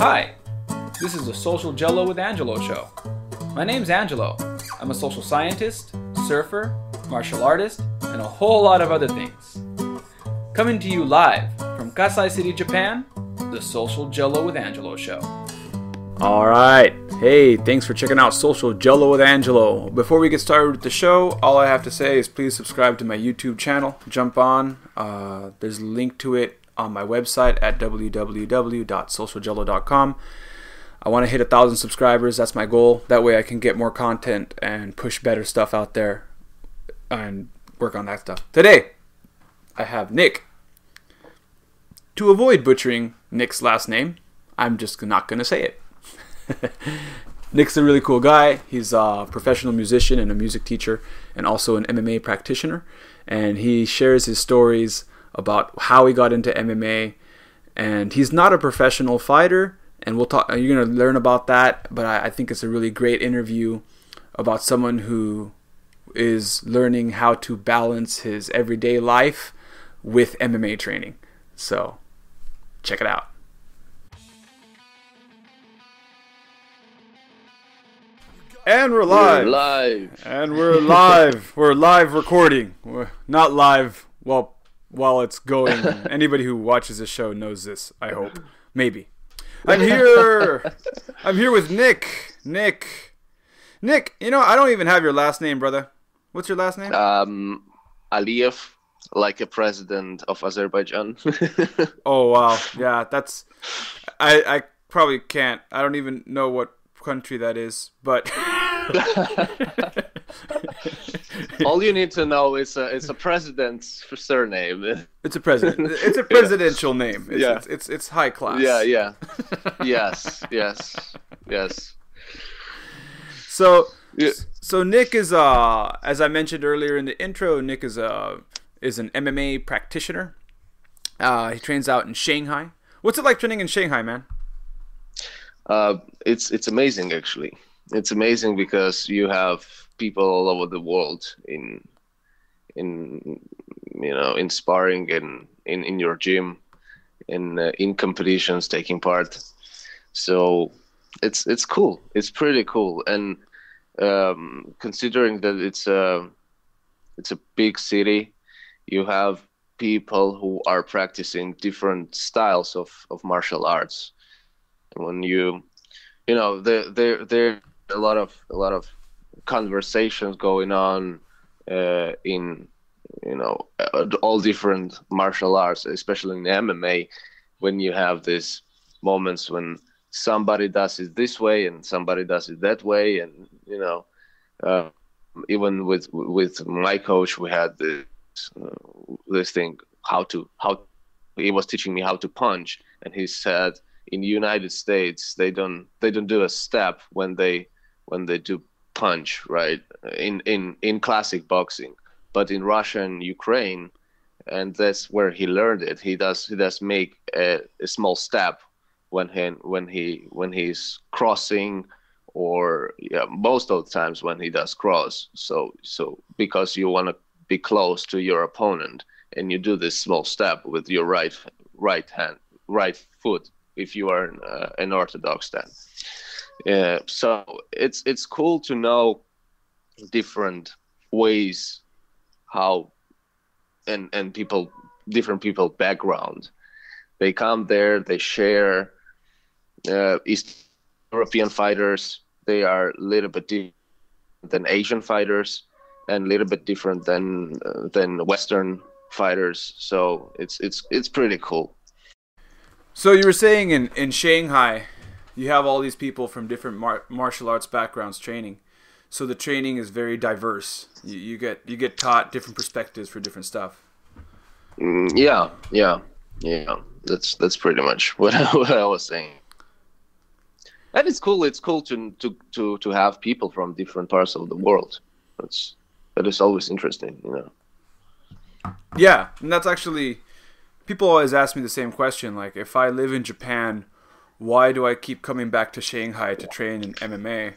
Hi, this is the Social Jello with Angelo show. My name's Angelo. I'm a social scientist, surfer, martial artist, and a whole lot of other things. Coming to you live from Kasai City, Japan, the Social Jello with Angelo show. All right. Hey, thanks for checking out Social Jello with Angelo. Before we get started with the show, all I have to say is please subscribe to my YouTube channel. Jump on. Uh, there's a link to it on my website at www.socialjello.com. I want to hit a thousand subscribers. That's my goal. That way I can get more content and push better stuff out there and work on that stuff. Today, I have Nick. To avoid butchering Nick's last name, I'm just not going to say it. Nick's a really cool guy. He's a professional musician and a music teacher, and also an MMA practitioner. And he shares his stories about how he got into MMA. And he's not a professional fighter, and we'll talk. You're gonna learn about that. But I, I think it's a really great interview about someone who is learning how to balance his everyday life with MMA training. So, check it out. And we're live. We're live. And we're live. we're live recording. We're not live well while it's going. Anybody who watches this show knows this, I hope. Maybe. I'm here. I'm here with Nick. Nick. Nick, you know, I don't even have your last name, brother. What's your last name? Um, Aliyev, like a president of Azerbaijan. oh wow, yeah, that's. I I probably can't. I don't even know what country that is, but. All you need to know is a, it's a president's surname. It's a president. It's a presidential yeah. name. It's, yeah. It's, it's, it's high class. Yeah, yeah. yes, yes, yes. So, yeah. so Nick is uh, as I mentioned earlier in the intro, Nick is a is an MMA practitioner. Uh, he trains out in Shanghai. What's it like training in Shanghai, man? Uh, it's it's amazing actually. It's amazing because you have people all over the world in in you know in sparring and in in your gym in uh, in competitions taking part. So it's it's cool. It's pretty cool. And um, considering that it's a it's a big city you have people who are practicing different styles of, of martial arts. And when you you know there there there a lot of a lot of conversations going on uh, in you know all different martial arts, especially in MMA, when you have these moments when somebody does it this way and somebody does it that way, and you know, uh, even with with my coach, we had this uh, this thing how to how he was teaching me how to punch, and he said in the United States they don't they don't do a step when they when they do punch, right? In in in classic boxing, but in Russia and Ukraine, and that's where he learned it. He does he does make a, a small step when he when he when he's crossing or yeah, most of the times when he does cross. So so because you want to be close to your opponent and you do this small step with your right right hand right foot if you are an, uh, an orthodox stand. Yeah, so it's it's cool to know different ways how and and people different people background. They come there they share uh, east european fighters. They are a little bit different than asian fighters and a little bit different than uh, than western fighters. So it's it's it's pretty cool. So you were saying in in shanghai you have all these people from different mar- martial arts backgrounds training. So the training is very diverse. You, you get you get taught different perspectives for different stuff. Mm, yeah yeah yeah. That's that's pretty much what I, what I was saying. And it's cool it's cool to to to to have people from different parts of the world. That's that is always interesting you know. Yeah and that's actually people always ask me the same question like if i live in japan why do I keep coming back to Shanghai to train in MMA?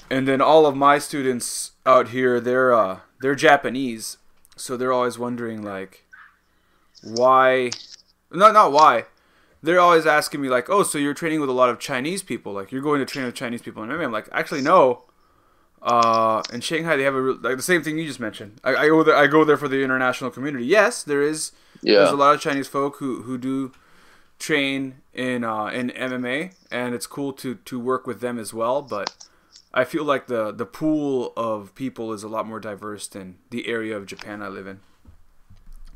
and then all of my students out here, they're uh, they're Japanese, so they're always wondering like, why? No, not why. they're always asking me like, "Oh, so you're training with a lot of Chinese people? Like you're going to train with Chinese people?" And I'm like, "Actually, no. Uh, in Shanghai, they have a like the same thing you just mentioned. I, I go there. I go there for the international community. Yes, there is. Yeah. There's a lot of Chinese folk who who do train in uh, in MMA, and it's cool to to work with them as well. But I feel like the the pool of people is a lot more diverse than the area of Japan I live in.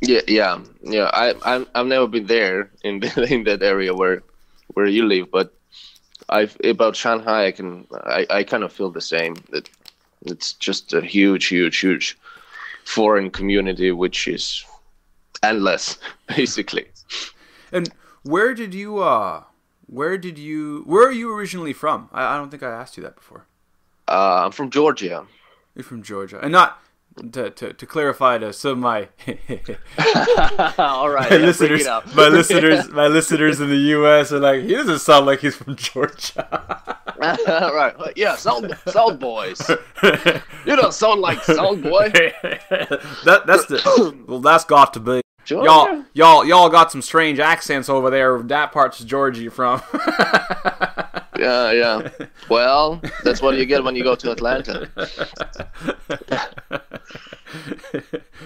Yeah, yeah, yeah. I I I've never been there in the, in that area where where you live, but I've about Shanghai. I can I I kind of feel the same. That it's just a huge, huge, huge foreign community, which is endless, basically. And where did you uh where did you where are you originally from? I, I don't think I asked you that before. Uh, I'm from Georgia. You're from Georgia, and not to to, to clarify to some of my All right, my listeners, my listeners, my listeners in the U.S. are like, he doesn't sound like he's from Georgia. right, yeah, Sound Sound Boys. You don't sound like Sound Boy. that that's the well, that's got to be. Georgia? Y'all, y'all, y'all got some strange accents over there. That part's Georgia from. Yeah, yeah. Well, that's what you get when you go to Atlanta.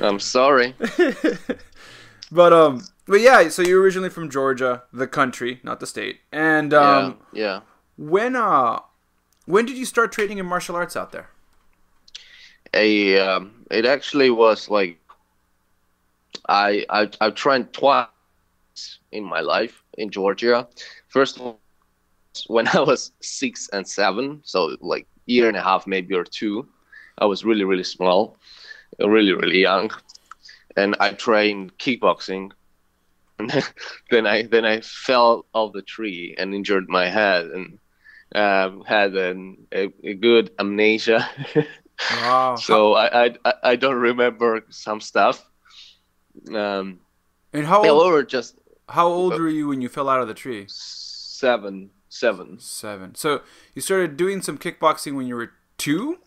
I'm sorry. but um, but yeah. So you're originally from Georgia, the country, not the state. And um, yeah, yeah. when uh, when did you start training in martial arts out there? A um, it actually was like I I I've trained twice in my life in Georgia. First one when I was six and seven, so like year and a half maybe or two. I was really really small, really really young, and I trained kickboxing. And then I then I fell off the tree and injured my head and um, had an, a, a good amnesia. Wow. so I, I I don't remember some stuff. Um, and how yeah, old, were just how old were you when you fell out of the tree? seven, seven, Seven. So you started doing some kickboxing when you were two,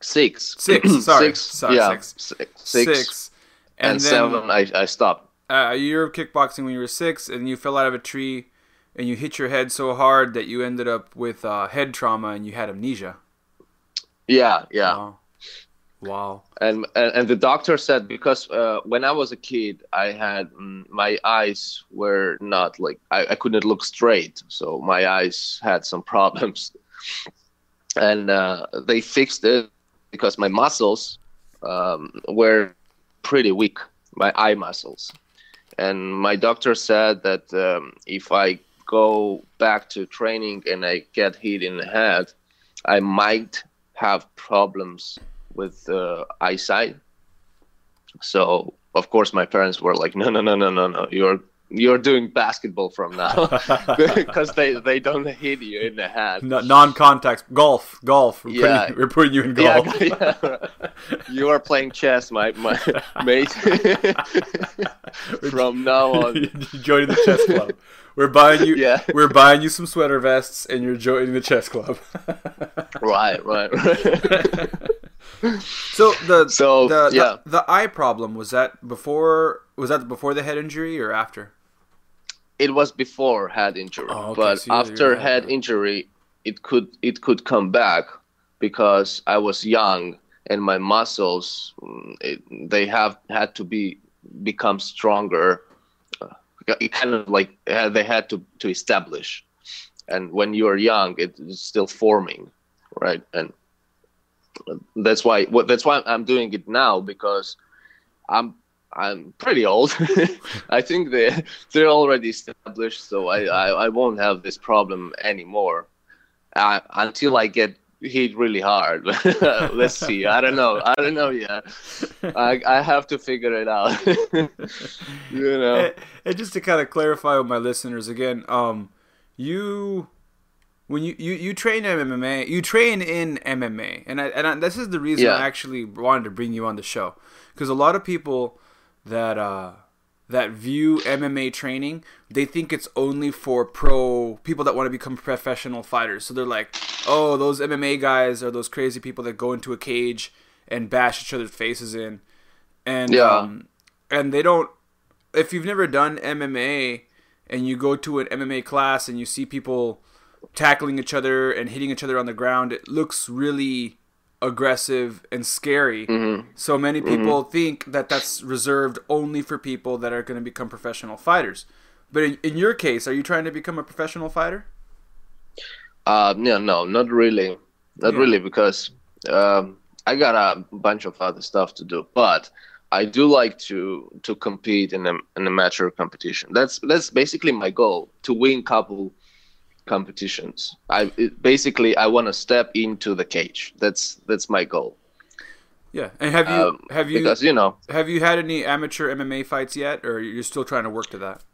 six, six. Sorry, six, sorry, yeah, six. six, six, six, and, and, then seven. I, I stopped. uh, a year of kickboxing when you were six, and you fell out of a tree, and you hit your head so hard that you ended up with uh, head trauma and you had amnesia. Yeah, yeah. Wow. Wow. And, and and the doctor said because uh, when I was a kid, I had mm, my eyes were not like I, I couldn't look straight, so my eyes had some problems, and uh, they fixed it because my muscles um, were pretty weak, my eye muscles, and my doctor said that um, if I go back to training and I get hit in the head, I might have problems with uh, eyesight. So of course my parents were like, no, no, no, no, no, no, you're you're doing basketball from now because they they don't hit you in the head. No, non-contact golf, golf. We're, Yeah. putting, we're putting you in golf. yeah. you are playing chess, my my mate. from now on, You're joining the chess club. We're buying you. Yeah. We're buying you some sweater vests, and you're joining the chess club. right, right, right. so the So, the, the- yeah. the eye problem was that before was that before the head injury or after? it was before head injury, Oh, okay, but so after head injury, it could it could come back because I was young and my muscles mm, it, they have had to be become stronger. It kind of like they had to to establish, and when you are young, it is still forming, right? And that's why that's why I'm doing it now because I'm I'm pretty old. I think they they're already established, so I, I, I won't have this problem anymore uh, until I get hit really hard. Let's see. I don't know. I don't know yet. I I have to figure it out. you know. And, and just to kind of clarify with my listeners again, um, you when you, you, you train MMA, you train in MMA, and I, and I, this is the reason Yeah. I actually wanted to bring you on the show because a lot of people that uh, that view MMA training, they think it's only for pro people that want to become professional fighters. So they're like, oh, those MMA guys are those crazy people that go into a cage and bash each other's faces in, and Yeah. um, and they don't. If you've never done MMA, and you go to an MMA class and you see people tackling each other and hitting each other on the ground, it looks really aggressive and scary. Mm-hmm. So many people think that that's reserved only for people that are going to become professional fighters. But in, in your case, are you trying to become a professional fighter? Uh, no, no, not really, not Yeah. really, because um, I got a bunch of other stuff to do. But I do like to to compete in a, an amateur competition. That's that's basically my goal to win couple competitions. I it, basically I want to step into the cage. That's that's my goal. Yeah. And have you Um, have you because you know have you had any amateur MMA fights yet, or you're still trying to work to that?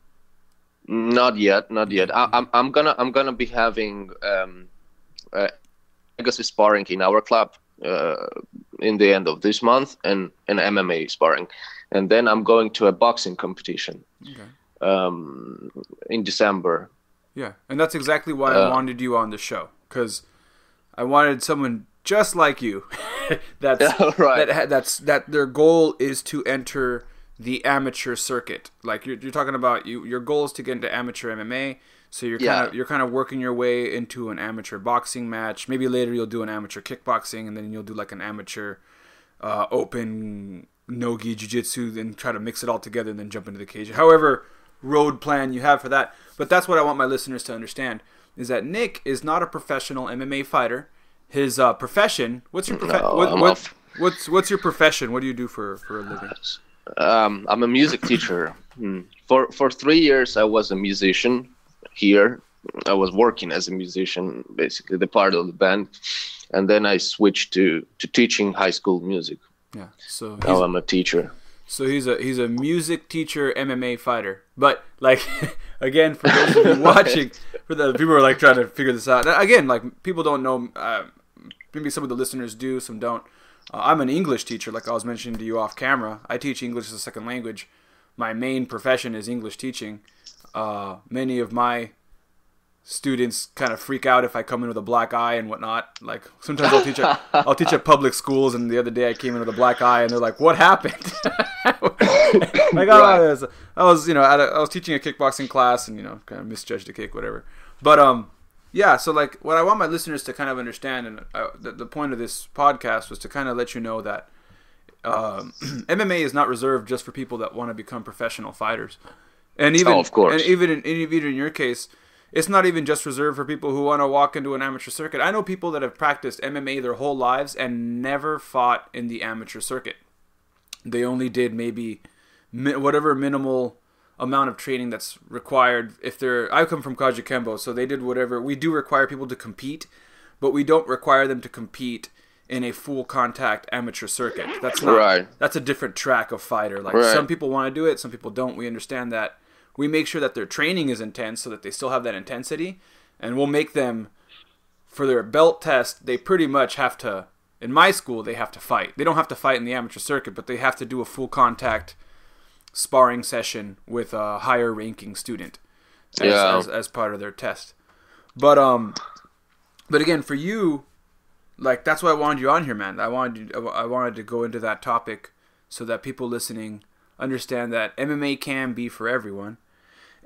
Not yet, not yet. I, I'm I'm gonna I'm gonna be having um, uh, legacy sparring in our club uh, in the end of this month, and an MMA sparring, and then I'm going to a boxing competition Okay. um, in December. Yeah, and that's exactly why I Uh, wanted you on the show because I wanted someone just like you. that's Right. that ha- that's that their goal is to enter the amateur circuit. Like you're, you're talking about, you your goal is to get into amateur MMA. So you're kind of you're kind of working your way into an amateur boxing match. Maybe later you'll do an amateur kickboxing, and then you'll do like an amateur uh, open nogi jiu-jitsu and try to mix it all together and then jump into the cage however road plan you have for that but that's what i want my listeners to understand is that nick is not a professional mma fighter his uh, profession what's your profession No, what, what- what's what's your profession what do you do for for a living Um, I'm a music teacher. Hmm. For for three years, I was a musician here. I was working as a musician, basically the part of the band, and then I switched to to teaching high school music. yeah so Now I'm a teacher. So he's a he's a music teacher mma fighter. But like again for those of you watching for the people who are like trying to figure this out again like people don't know uh, maybe some of the listeners do some don't. Uh, i'm an english teacher like i was mentioning to you off camera. I teach english as a second language. My main profession is english teaching. Uh, many of my students kind of freak out if I come in with a black eye and whatnot. Like sometimes I'll teach at I'll teach at public schools, and the other day I came in with a black eye, and they're like, "What happened?" like oh, I was, I was you know at a, I was teaching a kickboxing class, and you know kind of misjudged a kick, whatever. But um, yeah. So like, what I want my listeners to kind of understand, and uh, the, the point of this podcast was to kind of let you know that um, MMA is not reserved just for people that want to become professional fighters. And even, Oh, of course. and even in, even in your case, it's not even just reserved for people who want to walk into an amateur circuit. I know people that have practiced MMA their whole lives and never fought in the amateur circuit. They only did maybe whatever minimal amount of training that's required. If they're, I come from Kajukenbo, so they did whatever. We do require people to compete, but we don't require them to compete in a full contact amateur circuit. That's not Right. that's a different track of fighter. Like Right. some people want to do it, some people don't. We understand that. We make sure that their training is intense so that they still have that intensity, and we'll make them for their belt test. They pretty much have to. In my school, they have to fight. They don't have to fight in the amateur circuit, but they have to do a full contact sparring session with a higher ranking student as, Yeah. as, as part of their test. But um, but again, for you, like that's why I wanted you on here, man. I wanted you, I wanted to go into that topic so that people listening understand that MMA can be for everyone.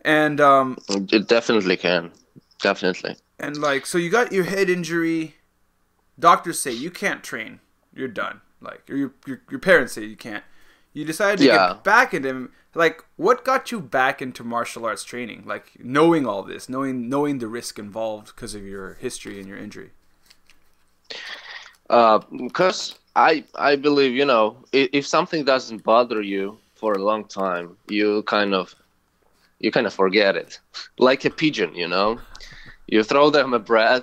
And um It definitely can. Definitely. and like so you got your head injury. Doctors say you can't train. You're done. Like or your your, your parents say you can't. You decided to Yeah. get back into like what got you back into martial arts training? Like knowing all this, knowing knowing the risk involved because of your history and your injury. because I I believe you know if, if something doesn't bother you for a long time, you kind of you kind of forget it, like a pigeon. You know, you throw them a bread,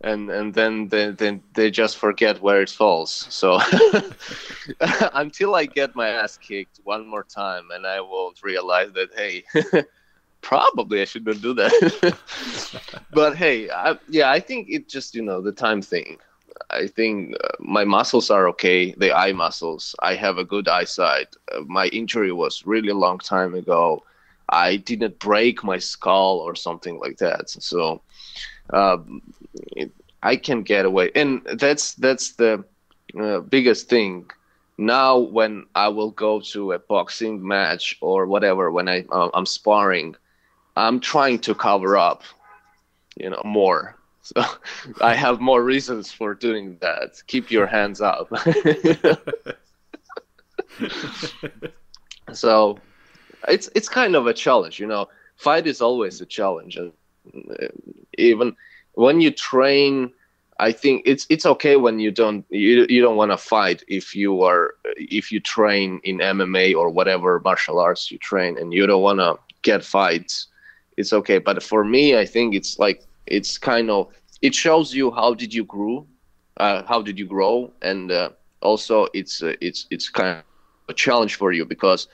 and and then they then they just forget where it falls. So until I get my ass kicked one more time, and I will realize that hey. Probably I shouldn't do that, but hey, I, yeah, I think it just you know the time thing. I think uh, my muscles are okay. The eye muscles. I have a good eyesight. Uh, my injury was really a long time ago. I didn't break my skull or something like that. So um, it, I can get away, and that's that's the uh, biggest thing. Now, when I will go to a boxing match or whatever, when I uh, I'm sparring, I'm trying to cover up, you know, more. So I have more reasons for doing that. Keep your hands up. so it's it's kind of a challenge, you know. Fight is always a challenge, and uh, even when you train, I think it's it's okay when you don't you, you don't want to fight if you are if you train in MMA or whatever martial arts you train and you don't want to get fights. It's okay, but for me, I think it's like it's kind of it shows you how did you grow, uh, how did you grow, and uh, also it's uh, it's it's kind of a challenge for you because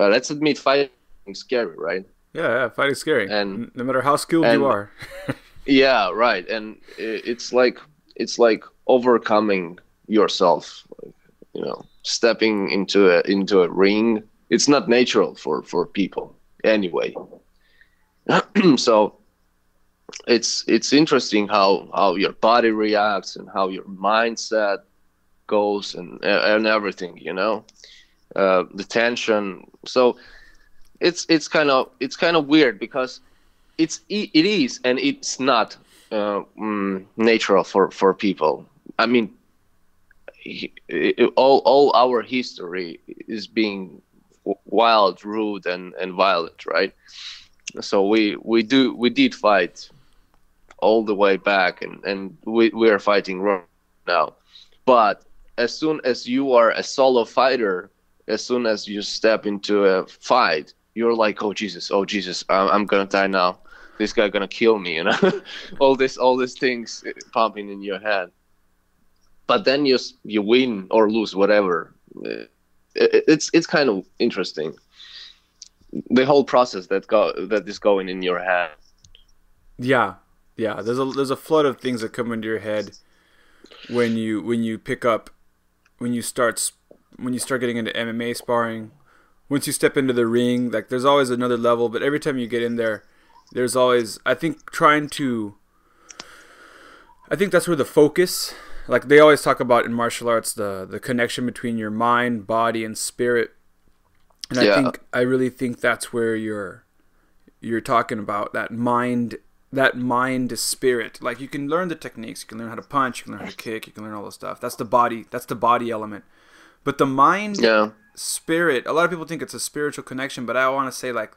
uh, let's admit fighting is scary, right? Yeah, yeah, fighting scary, And- no matter how skilled and- you are. Yeah, right. And it's like it's like overcoming yourself, you know, stepping into a into a ring. It's not natural for for people anyway. so it's it's interesting how how your body reacts and how your mindset goes and and everything, you know. Uh, the tension. So it's it's kind of it's kind of weird because it's it is and it's not uh, mm, natural for for people i mean all all our history is being wild rude and and violent right so we we do we did fight all the way back and and we we are fighting right now. But as soon as you are a solo fighter as soon as you step into a fight you're like oh jesus oh jesus i'm, I'm gonna die now. This guy gonna kill me you know? All this all these things pumping in your head. But then you you win or lose whatever. Uh, it, it's it's kind of interesting. The whole process that go that is going in your head. Yeah, yeah. There's a there's a flood of things that come into your head when you when you pick up when you start when you start getting into MMA sparring. Once you step into the ring, like there's always another level, but every time you get in there, there's always I think trying to. I think that's where the focus, like they always talk about in martial arts, the the connection between your mind, body, and spirit. And I think I really think that's where you're you're talking about that mind that mind to spirit. Like you can learn the techniques. You can learn how to punch. You can learn how to kick. You can learn all this stuff. That's the body that's the body element. But the mind yeah. spirit a lot of people think it's a spiritual connection but i want to say like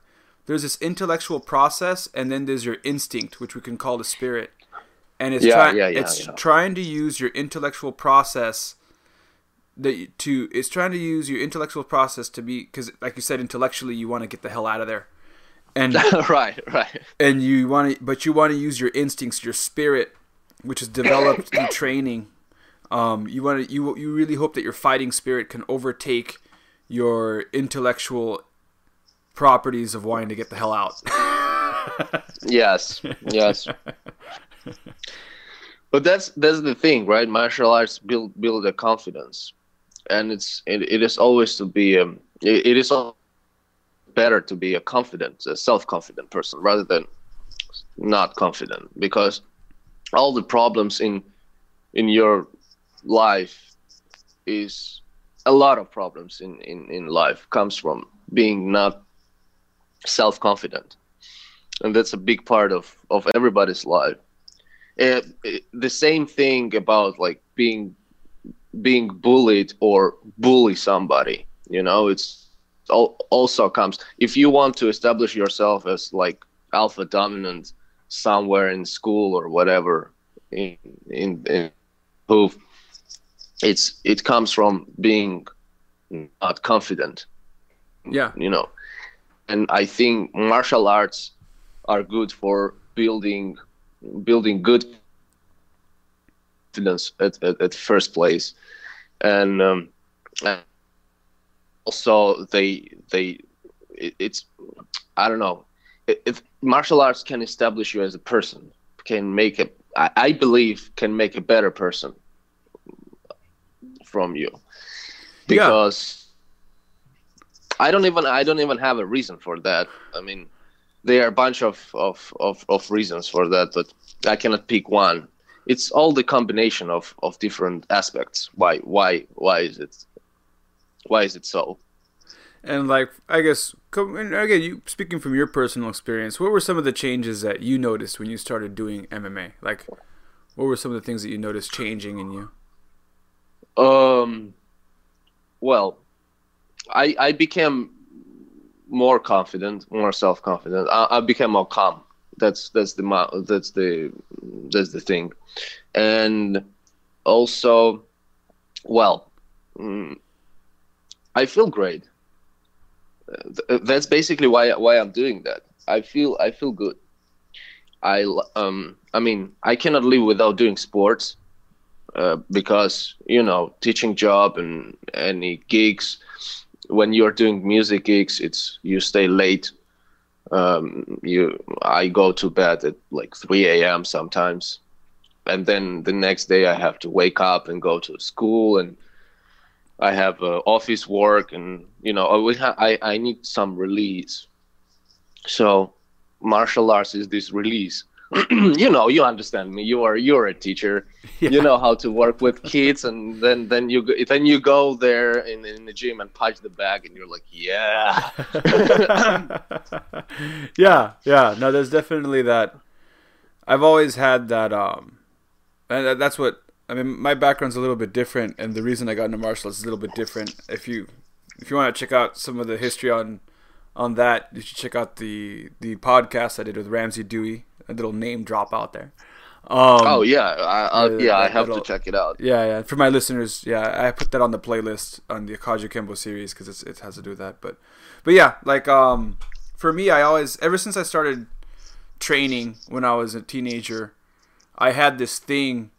there's this intellectual process and then there's your instinct which we can call the spirit. And it's Yeah, trying yeah, yeah, it's trying to use your intellectual process that to it's trying to use your intellectual process to be because like you said intellectually you want to get the hell out of there and right right. and you want to but you want to use your instincts your spirit which is developed through training. Um, you want to you you really hope that your fighting spirit can overtake your intellectual properties of wanting to get the hell out. Yes yes. But that's that's the thing right? Martial arts build build a confidence. And it's it, it is always to be um it, it is better to be a confident a self-confident person rather than not confident. Because all the problems in in your life is a lot of problems in in, in life comes from being not self-confident. And that's a big part of of everybody's life. Uh, the same thing about like being being bullied or bully somebody you know? It's also comes if you want to establish yourself as like alpha dominant somewhere in school or whatever in in, in who it's it comes from being not confident. Yeah. You know? And i think martial arts are good for building building good confidence at, at, at first place. And um, and also they they it, it's i don't know If- martial arts can establish you as a person can make a I, I believe can make a better person from you Yeah. because I don't even I don't even have a reason for that. I mean, there are a bunch of, of, of, of reasons for that, but I cannot pick one. It's all the combination of, of different aspects. Why why why is it why is it so? And like, I guess, again, you speaking from your personal experience, what were some of the changes that you noticed when you started doing MMA? Like, what were some of the things that you noticed changing in you? Um, well, I I became more confident, more self confident. I, I became more calm. That's that's the that's the that's the thing, and also, well, mm, I feel great. That's basically why why I'm doing that. I feel I feel good. I um I mean I cannot live without doing sports uh, because you know teaching job and any gigs when you're doing music gigs it's you stay late um, you I go to bed at like 3 a.m. sometimes and then the next day I have to wake up and go to school and I have uh, office work and you know we ha- I I need some release. So martial arts is this release. You know you understand me. You are you're a teacher. Yeah. you know how to work with kids and then then you go, then you go there in, in the gym and punch the bag and you're like yeah. Yeah yeah. No there's definitely that. I've always had that um and that's what i mean my background's a little bit different and the reason i got into martial arts is a little bit different if you if you want to check out some of the history on on that you should check out the the podcast i did with ramsey dewey a little name drop out there. Um, oh yeah, I, I, yeah, I have to check it out. Yeah, yeah. For my listeners, yeah, I put that on the playlist on the Kajukenbo series because it has to do with that. But, but yeah, like um, for me, I always ever since I started training when I was a teenager, I had this thing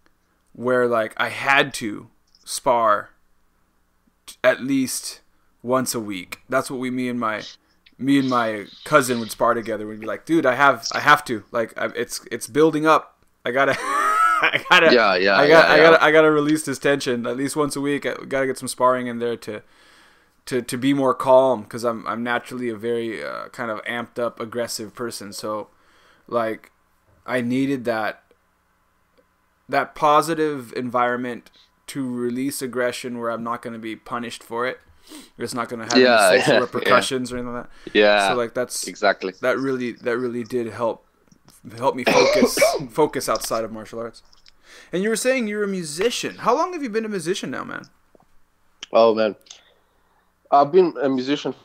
where like I had to spar at least once a week. That's what we me and my me and my cousin would spar together. We'd be like, dude, I have, I have to. Like, I, it's it's building up. I gotta, I gotta, yeah, yeah, I got, yeah, I gotta, I gotta release this tension at least once a week. I gotta get some sparring in there to, to, to be more calm because I'm, I'm naturally a very uh, kind of amped up, aggressive person. So, like, I needed that, that positive environment to release aggression where I'm not going to be punished for it it's not going to have yeah, any social yeah, repercussions yeah. or anything like that. Yeah. So like that's exactly that really that really did help help me focus focus outside of martial arts. And you were saying you're a musician. How long have you been a musician now, man? Oh man, I've been a musician for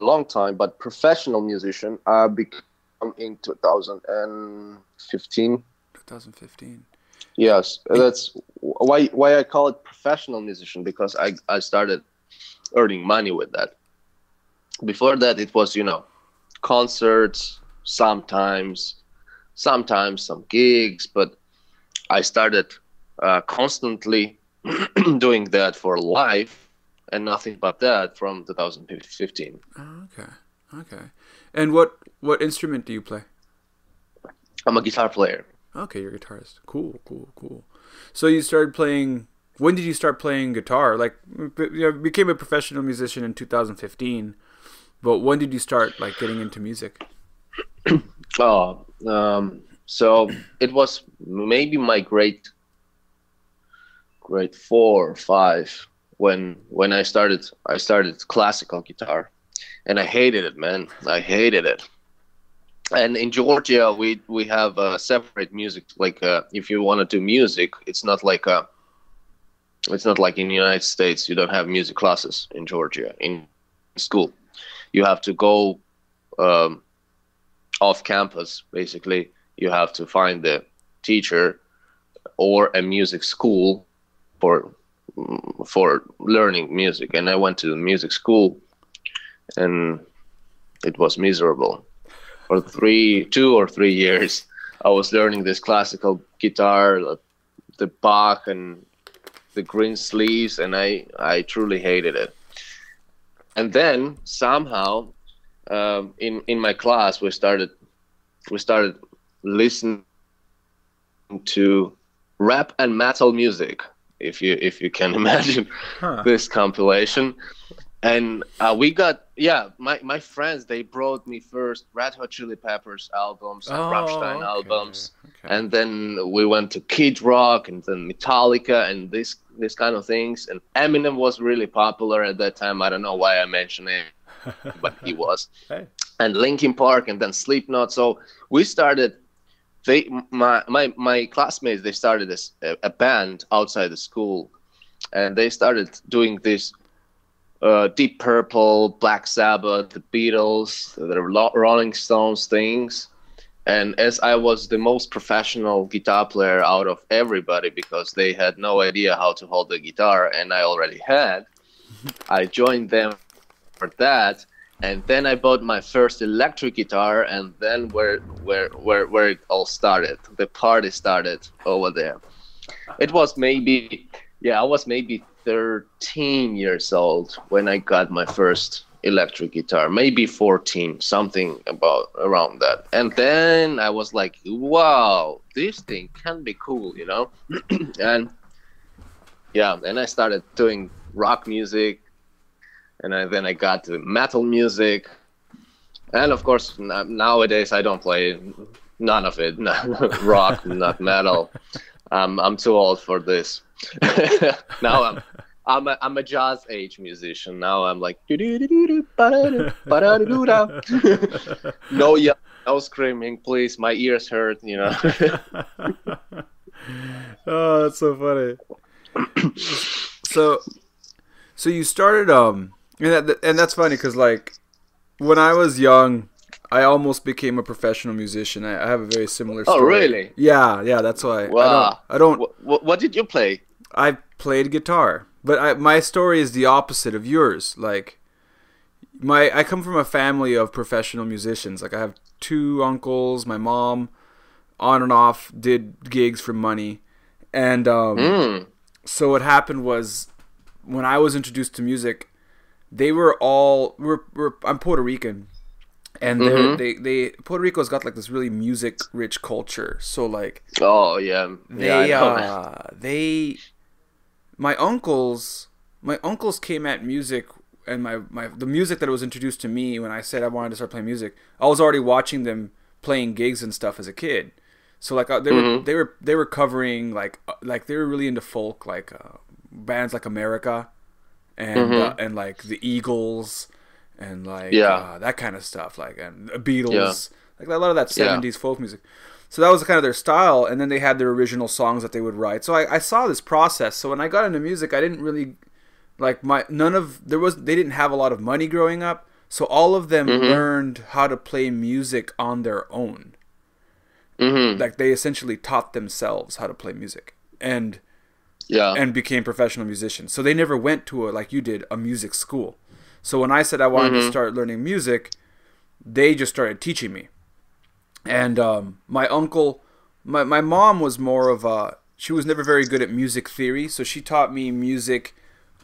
a long time, but professional musician I became in 2015. 2015. Yes, that's why why I call it professional musician because I I started earning money with that. Before that, it was you know concerts, sometimes, sometimes some gigs, but I started uh, constantly doing that for life and nothing but that from 2015. okay, okay. And what what instrument do you play? I'm a guitar player. Okay, you're a guitarist. Cool, cool, cool. So you started playing when did you start playing guitar? Like, you became a professional musician in 2015, but when did you start like getting into music? oh, um, so it was maybe my grade grade four or five when when I started I started classical guitar, and I hated it, man. I hated it. And in Georgia, we we have a separate music. Like, uh, if you want to do music, it's not like a it's not like in the United States. You don't have music classes in Georgia in school. You have to go um, off campus. Basically, you have to find the teacher or a music school for for learning music. And I went to the music school, and it was miserable. For three, two or three years, I was learning this classical guitar, the Bach and the green sleeves, and I I truly hated it. And then somehow, um, in in my class, we started we started listening to rap and metal music, if you if you can imagine huh. this compilation and uh, we got yeah my, my friends they brought me first red hot chili peppers albums and oh, rammstein okay. albums okay. and then we went to kid rock and then metallica and this this kind of things and eminem was really popular at that time i don't know why i mentioned it but he was. Hey. And Linkin Park, and then Slipknot. So we started. They my my my classmates they started this a, a band outside the school, and they started doing this uh, Deep Purple, Black Sabbath, the Beatles, the Rolling Stones things. And as I was the most professional guitar player out of everybody because they had no idea how to hold the guitar and I already had, I joined them for that. And then I bought my first electric guitar, and then where where where where it all started, the party started over there. It was maybe yeah, I was maybe 13 years old when I got my first electric guitar, maybe 14, something about around that. And then I was like, wow, this thing can be cool, you know? and yeah, then I started doing rock music, and I, then I got to metal music. And of course, nowadays I don't play none of it, not rock, not metal. Um, I'm too old for this. now I'm I'm a, I'm a jazz age musician. Now I'm like no yeah, no screaming, please. My ears hurt. You know. oh, that's so funny. so, so you started um, and that, and that's funny because like when I was young, I almost became a professional musician. I, I have a very similar. Oh, story. Oh, really? Yeah, yeah. That's why. Wow. I don't. I don't what, what did you play? I played guitar, but I, my story is the opposite of yours. Like, my I come from a family of professional musicians. Like, I have two uncles. My mom, on and off, did gigs for money, and um, mm. so what happened was when I was introduced to music, they were all we're, we're I'm Puerto Rican, and mm-hmm. they they Puerto Rico's got like this really music rich culture. So like oh yeah, they yeah, uh, they my uncles my uncles came at music and my, my the music that was introduced to me when I said I wanted to start playing music. I was already watching them playing gigs and stuff as a kid. So like uh, they mm-hmm. were they were they were covering like uh, like they were really into folk like uh, bands like America and uh, mm-hmm. and like the Eagles and like yeah. Uh, that kind of stuff, like and Beatles, yeah. like a lot of that seventies yeah. folk music. So that was kind of their style, and then they had their original songs that they would write. So I, I saw this process. So when I got into music, I didn't really like my none of there was they didn't have a lot of money growing up, so all of them mm-hmm. learned how to play music on their own. Mm-hmm. Like they essentially taught themselves how to play music, and yeah, and became professional musicians. So they never went to a like you did a music school. So when I said I wanted mm-hmm. to start learning music, they just started teaching me. And um, my uncle, my my mom was more of a she was never very good at music theory, so she taught me music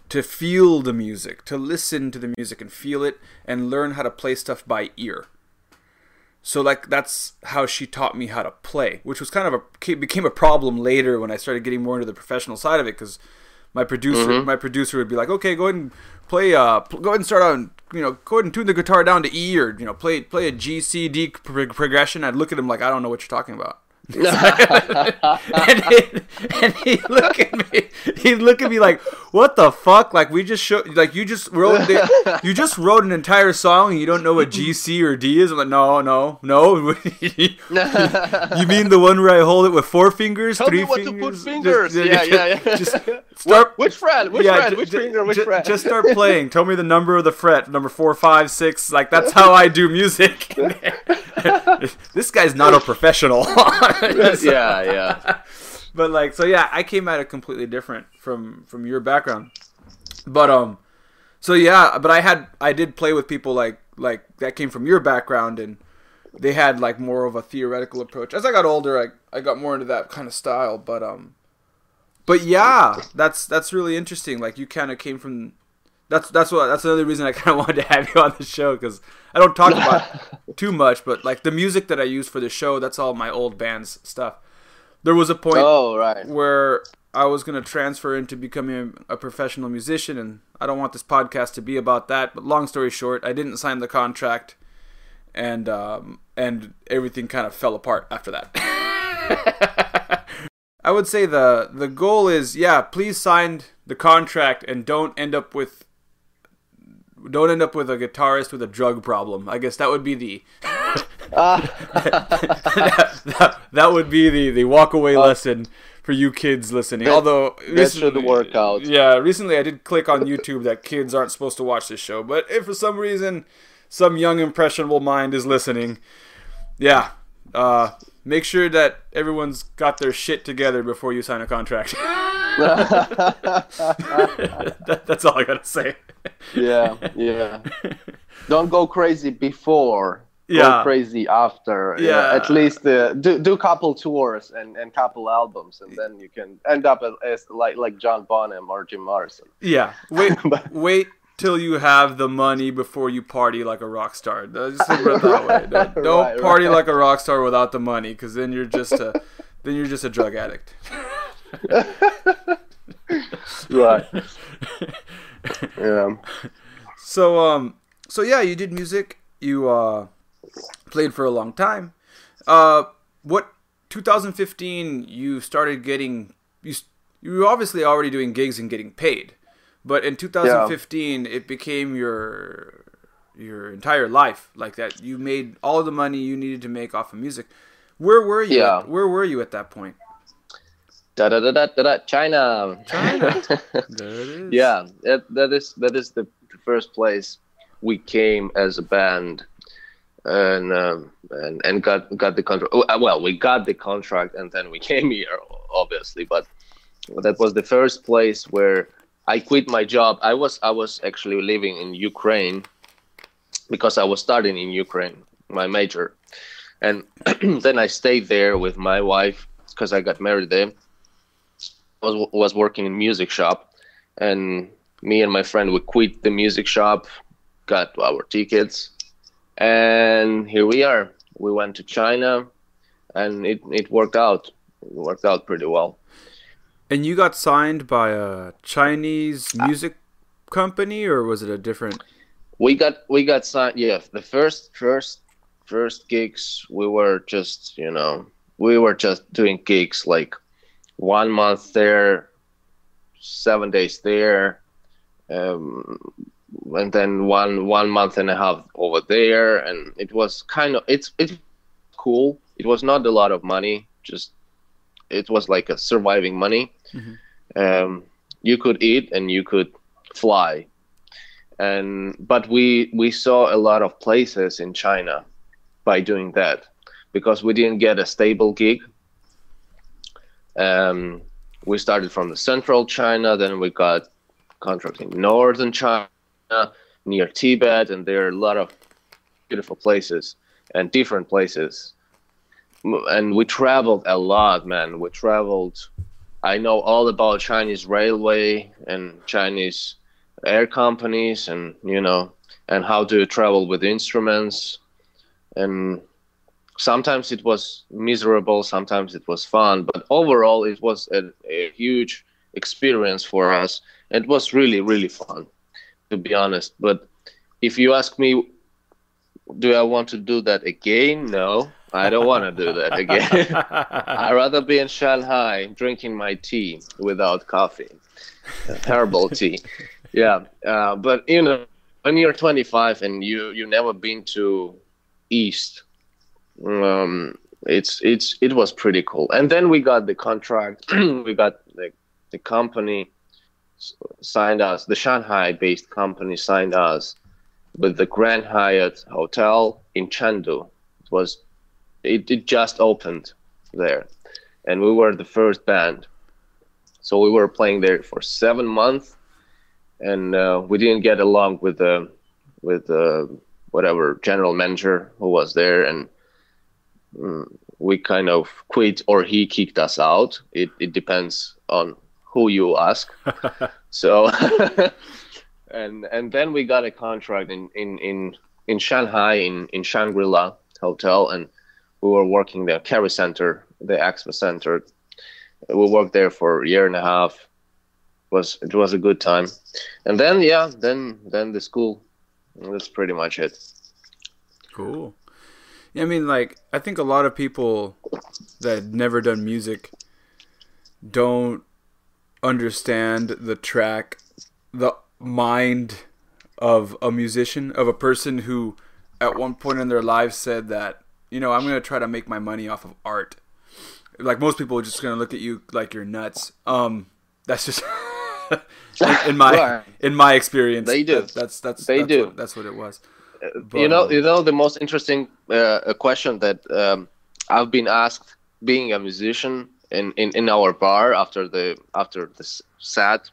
to feel the music, to listen to the music and feel it and learn how to play stuff by ear. So like that's how she taught me how to play, which was kind of a became a problem later when I started getting more into the professional side of it because my producer mm-hmm. my producer would be like, okay, go ahead and play uh go ahead and start on you know go ahead and tune the guitar down to E or you know play play a G C D pro- progression. I'd look at him like I don't know what you're talking about. And, he, and he'd look at me. He'd look at me like, "What the fuck? Like we just showed, like you just wrote, the, you just wrote an entire song and you don't know what G, C, or D is." I'm like, "No, no, no. you mean the one where I hold it with four fingers, Tell three me what fingers? To put fingers. Just, yeah, yeah, yeah. Just start. Which fret? Which yeah, fret? Which finger? Which fret? Just start playing. Tell me the number of the fret. Number four, five, six. Like that's how I do music. this guy's not a professional. yeah, yeah. But like, so yeah, I came at it completely different from from your background. But um, so yeah, but I had I did play with people like like that came from your background and they had like more of a theoretical approach. As I got older, I I got more into that kind of style. But um, but yeah, that's that's really interesting. Like you kind of came from that's that's what that's another reason I kind of wanted to have you on the show because I don't talk about too much, but like the music that I use for the show, that's all my old band's stuff. There was a point oh, right. where I was going to transfer into becoming a professional musician, and I don't want this podcast to be about that. But long story short, I didn't sign the contract, and um, and everything kind of fell apart after that. I would say the the goal is yeah, please sign the contract and don't end up with don't end up with a guitarist with a drug problem. I guess that would be the that, that would be the the walk away lesson for you kids listening. That- Although that should work out. Yeah, recently I did click on YouTube that kids aren't supposed to watch this show, but if for some reason some young impressionable mind is listening, yeah, uh, make sure that everyone's got their shit together before you sign a contract. that, that's all I gotta say. yeah, yeah. Don't go crazy before. Yeah. Go crazy after. you know, Yeah. at least uh, do do couple tours and, and couple albums, and then you can end up as, as like like John Bonham or Jim Morrison. Yeah, wait, But- wait till you have the money before you party like a rock star. Just think about it that way. Don't, don't Right, party right. like a rock star without the money, because then you're just a then you're just a drug addict. Right. yeah. So um, so yeah, you did music. You uh, played for a long time. Uh, what 2015 you started getting you you were obviously already doing gigs and getting paid, but in 2015 it became your your entire life like that. You made all the money you needed to make off of music. Where were you? Yeah. At, where were you at that point? Da da da da da da. China. China. There it is. yeah, that, that is that is the first place we came as a band, and um, and and got got the contract. Well, we got the contract, and then we came here, obviously. But that was the first place where I quit my job. I was I was actually living in Ukraine because I was studying in Ukraine, my major, and then I stayed there with my wife because I got married there. Was was working in music shop, and me and my friend we quit the music shop, got our tickets, and here we are. We went to China, and it it worked out. It worked out pretty well. And you got signed by a Chinese music company, or was it a different? we got we got signed yeah the first first first gigs we were just you know we were just doing gigs like one month there seven days there um, and then one one month and a half over there and it was kind of it's it's cool it was not a lot of money just it was like a surviving money Mhm. um, you could eat and you could fly and but we we saw a lot of places in China by doing that because we didn't get a stable gig. Um, we started from the central China, then we got contract in northern China, near Tibet, and there are a lot of beautiful places and different places. And we traveled a lot, man. We traveled. I know all about Chinese railway and Chinese air companies and you know and how to travel with instruments and sometimes it was miserable sometimes it was fun but overall it was a, a huge experience for us it was really really fun to be honest but if you ask me do i want to do that again? No i don't want to do that again. I'd rather be in shanghai drinking my tea without coffee. Terrible tea. Yeah uh, but you know when you're 25 and you you never been to east um it's it's it was pretty cool. And then we got the contract we got the the company signed us the shanghai based company signed us with the grand hyatt hotel in chengdu it was it, it just opened there. And we were the first band. So we were playing there for seven months. And uh, we didn't get along with the with the whatever general manager who was there. And mm, we kind of quit or he kicked us out. It, it depends on who you ask. So and and then we got a contract in in in, in shanghai in in shangri-la hotel and we were working there Kerry center the expo center. We worked there for a year and a half. Was it was a good time. And then yeah then then the school that's pretty much it. Cool. I mean, like, I think a lot of people that never done music don't understand the track, the mind of a musician, of a person who at one point in their lives said that, you know, I'm going to try to make my money off of art. Like most people are just going to look at you like you're nuts. Um, that's just in, my in my experience. They do. That's that's They that's do. What, that's what it was. you know, um, you know the most interesting uh, question that um, I've been asked, being a musician in, in, in our bar after the after the s- set,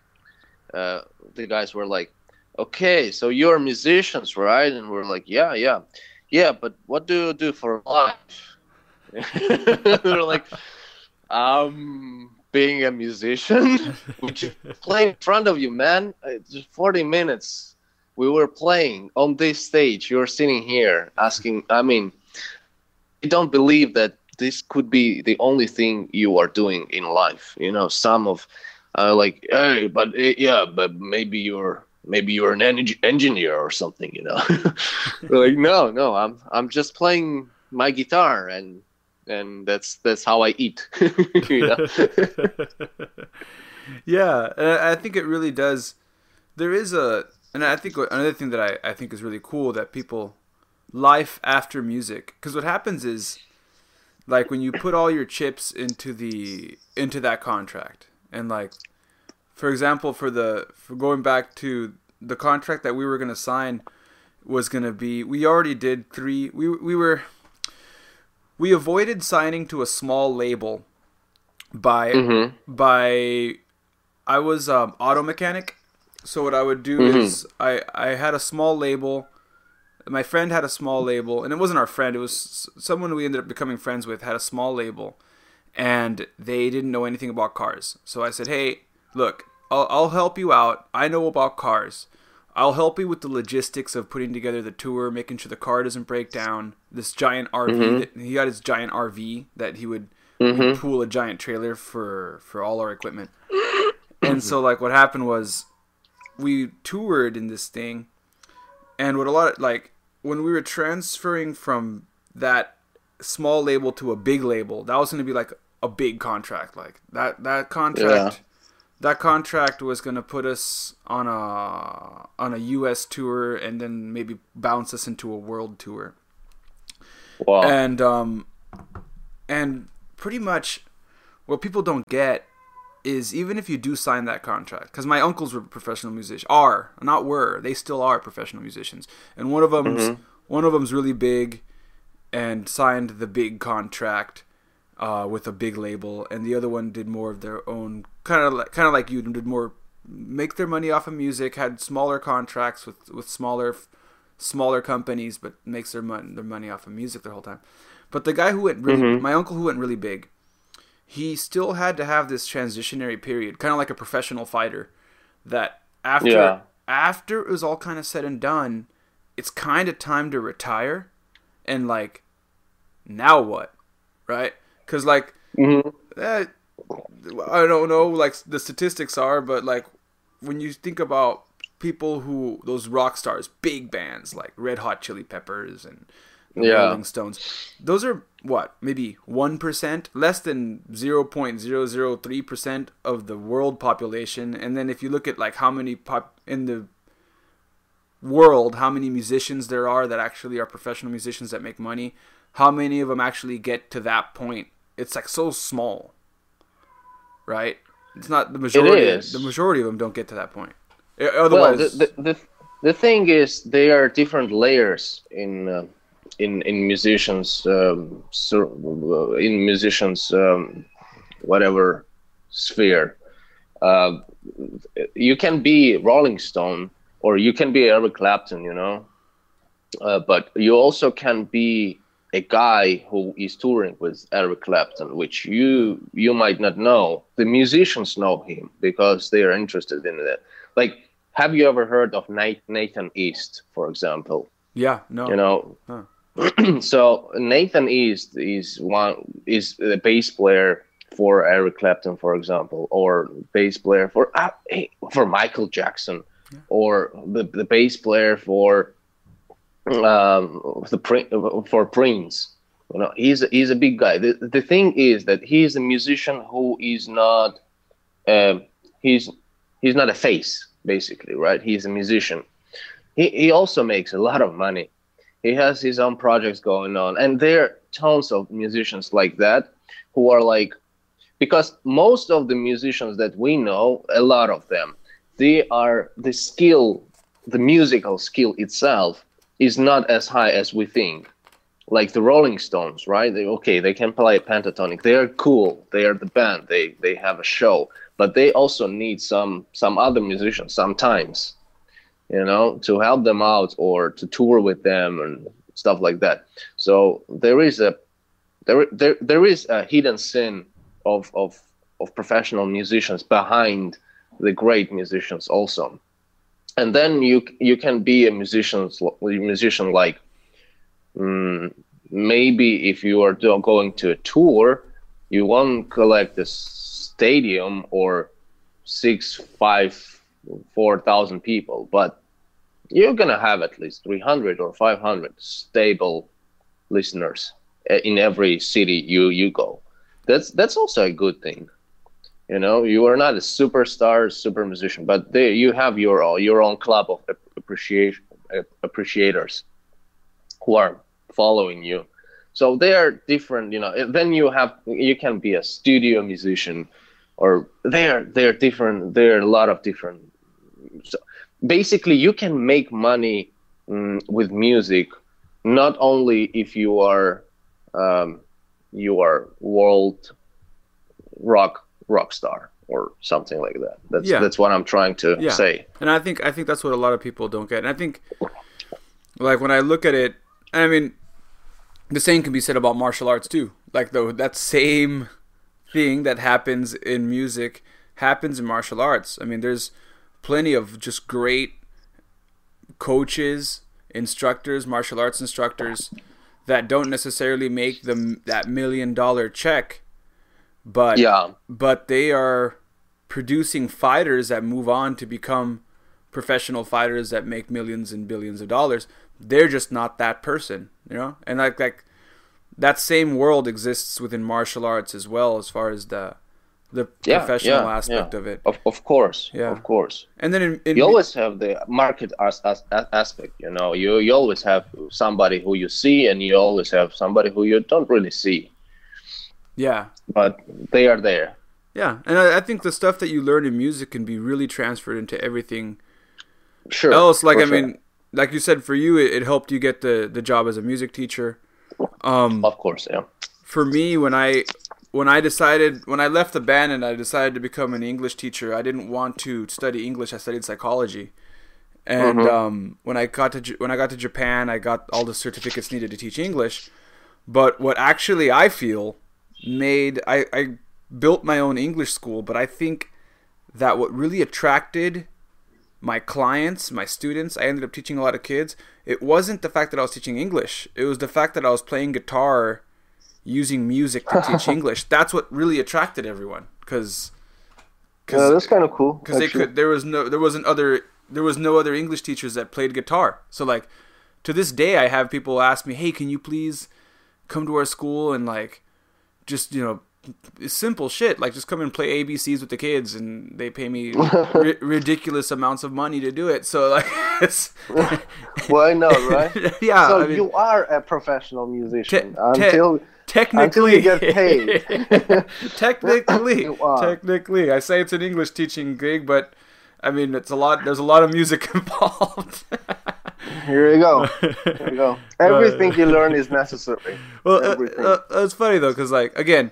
uh, the guys were like, "Okay, so you're musicians, right?" And we're like, "Yeah, yeah, yeah, but what do you do for life?" they're like, "Um, being a musician, which play in front of you, man. It's just forty minutes." we were playing on this stage you're sitting here asking i mean i don't believe that this could be the only thing you are doing in life you know some of uh, like hey but eh, yeah but maybe you're maybe you're an en- engineer or something you know We're like no no i'm i'm just playing my guitar and and that's that's how i eat yeah, I think it really does. There is a, and I think another thing that I, I think is really cool that people life after music because what happens is like when you put all your chips into the into that contract and like for example for the for going back to the contract that we were going to sign was going to be we already did three we we were we avoided signing to a small label by Mhm. by I was um, auto mechanic. So what I would do Mhm. is I I had a small label. My friend had a small label, and it wasn't our friend. It was someone we ended up becoming friends with. Had a small label, and they didn't know anything about cars. So I said, "Hey, look, I'll, I'll help you out. I know about cars. I'll help you with the logistics of putting together the tour, making sure the car doesn't break down. This giant RV, mm-hmm. that, he got his giant RV that he would he'd mm-hmm. pool a giant trailer for for all our equipment. and so like what happened was we toured in this thing and what a lot of like when we were transferring from that small label to a big label that was going to be like a big contract. Like that that contract that contract was going to put us on a on a US tour and then maybe bounce us into a world tour. Wow. And um and pretty much what people don't get is even if you do sign that contract because my uncles were professional musicians are not were they still are professional musicians. And one of them's one of them's really big and signed the big contract uh, with a big label and the other one did more of their own kind of like, kind of like you did more make their money off of music had smaller contracts with with smaller smaller companies but makes their money their money off of music the whole time. But the guy who went really my uncle who went really big he still had to have this transitionary period kind of like a professional fighter that after Yeah. after it was all kind of said and done it's kind of time to retire and like now what right because like Mhm. eh, I don't know like the statistics are, but like when you think about people who those rock stars, big bands like Red Hot Chili Peppers and Yeah. Rolling Stones, those are what maybe one percent, less than zero point zero zero three percent of the world population. And then if you look at like how many pop in the world, how many musicians there are that actually are professional musicians that make money, how many of them actually get to that point? It's like so small, right? It's not the majority. is. The majority of them don't get to that point. Eh, well Otherwise, the, the, the, the thing is there are different layers in uh, in in musicians um, uh, in musicians um, whatever sphere uh, you can be rolling stone or you can be eric clapton you know uh, but you also can be a guy who is touring with Eric Clapton, which you you might not know. The musicians know him because they are interested in it. Like, have you ever heard of Nathan East, for example? yeah, no, You know, Huh. so Nathan East is one is the bass player for Eric Clapton, for example, or bass player for uh, for Michael Jackson, or the the bass player for the Prin- for Prince. You know, he's he's a big guy. The the thing is that he's a musician who is not um, he's he's not a face basically, right? He's a musician. he, he also makes a lot of money. He has his own projects going on, and there are tons of musicians like that who are like, because most of the musicians that we know, a lot of them, they are the skill, the musical skill itself is not as high as we think. Like the Rolling Stones, right? They, okay, they can play pentatonic. They are cool. They are the band. They they have a show, but they also need some some other musicians sometimes you know, to help them out or to tour with them and stuff like that. So there is a there there there is a hidden sin of of of professional musicians behind the great musicians also. And then you you can be a musician musician like um, maybe if you are going to a tour, you won't collect a stadium or six five four thousand people, but you're gonna have at least three hundred or five hundred stable listeners eh, in every city you you go. That's that's also a good thing. You know, you are not a superstar, super musician, but there you have your own, your own club of appreciation appreciators who are following you. So they are different. You know, then you have you can be a studio musician, or they are they are different. There are a lot of different. So basically you can make money mm, with music not only if you are um, you are world rock rock star or something like that. That's yeah. that's what I'm trying to yeah. say. And I think I think that's what a lot of people don't get. And I think like when I look at it, I mean the same can be said about martial arts too. Like though that same thing that happens in music happens in martial arts. I mean there's plenty of just great coaches, instructors, martial arts instructors that don't necessarily make them that million dollar check, but yeah, but they are producing fighters that move on to become professional fighters that make millions and billions of dollars. They're just not that person, you know? And like like that same world exists within martial arts as well as far as the the yeah, professional yeah, aspect yeah. of it. Of, of course, yeah, of course. And then in, in you always have the market as, as, as, aspect. You know, you you always have somebody who you see, and you always have somebody who you don't really see. Yeah, but they are there. Yeah, and I, I think the stuff that you learn in music can be really transferred into everything. Sure. Else, like I sure. mean, like you said, for you, it, it helped you get the the job as a music teacher. Um, of course, yeah. For me, when I when I decided when I left the band and I decided to become an English teacher, I didn't want to study English. I studied psychology. And mm-hmm. um, when I got to when I got to Japan, I got all the certificates needed to teach English. But what actually I feel made I, I built my own English school, but I think that what really attracted my clients, my students, I ended up teaching a lot of kids. It wasn't the fact that I was teaching English. It was the fact that I was playing guitar using music to teach English. That's what really attracted everyone because yeah, that's kind of cool. Because they could, there was no, there wasn't other, there was no other English teachers that played guitar. So like, to this day, I have people ask me, "Hey, can you please come to our school and like, just you know." simple shit like just come and play abcs with the kids and they pay me ri- ridiculous amounts of money to do it so like it's well i know right yeah so I mean, you are a professional musician te- until te- Technically, Until you get paid. technically, technically, I say it's an English teaching gig, but I mean it's a lot. There's a lot of music involved. Here you go. Here you go. Everything you learn is necessary. Well, uh, uh, it's funny though, because like again,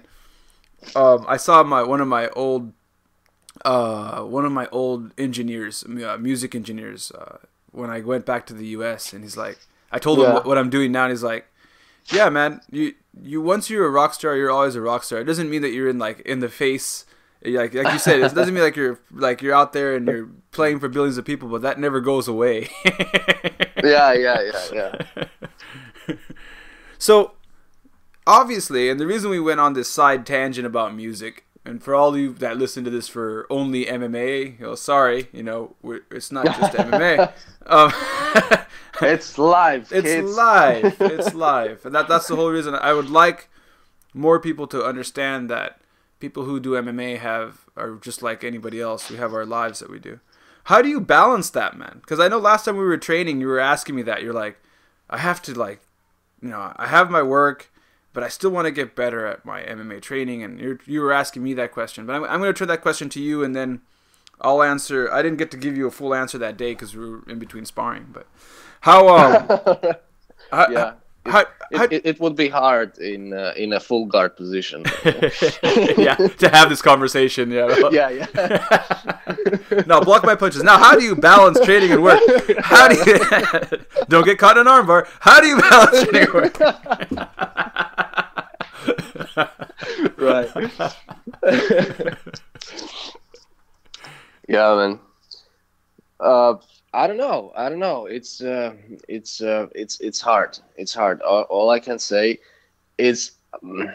um, I saw my one of my old, uh, one of my old engineers, uh, music engineers, uh, when I went back to the U.S. and he's like, I told yeah. him what, what I'm doing now, and he's like, yeah, man, you you once you're a rock star, you're always a rock star. It doesn't mean that you're in like in the face, like like you said. It doesn't mean like you're like you're out there and you're playing for billions of people, but that never goes away. yeah, yeah, yeah, yeah. so obviously, and the reason we went on this side tangent about music, and for all you that listen to this for only MMA, you know, sorry, you know, it's not just MMA. Um, it's live. It's kids. live. It's live, and that that's the whole reason I would like more people to understand that people who do MMA have are just like anybody else. We have our lives that we do. How do you balance that, man? Because I know last time we were training, you were asking me that. You're like, I have to like, you know, I have my work, but I still want to get better at my MMA training. And you you were asking me that question, but I'm, I'm going to turn that question to you, and then I'll answer. I didn't get to give you a full answer that day because we were in between sparring. But how? Um, yeah. How, it, how, it, it, would be hard in uh, in a full guard position. yeah, to have this conversation. Yeah. yeah, yeah. no, block my punches. Now, how do you balance training and work? How do you don't get caught in an armbar? How do you balance training and work? right. yeah, man. Uh, I don't know. I don't know. It's uh, it's uh, it's it's hard. It's hard. All, all I can say is um,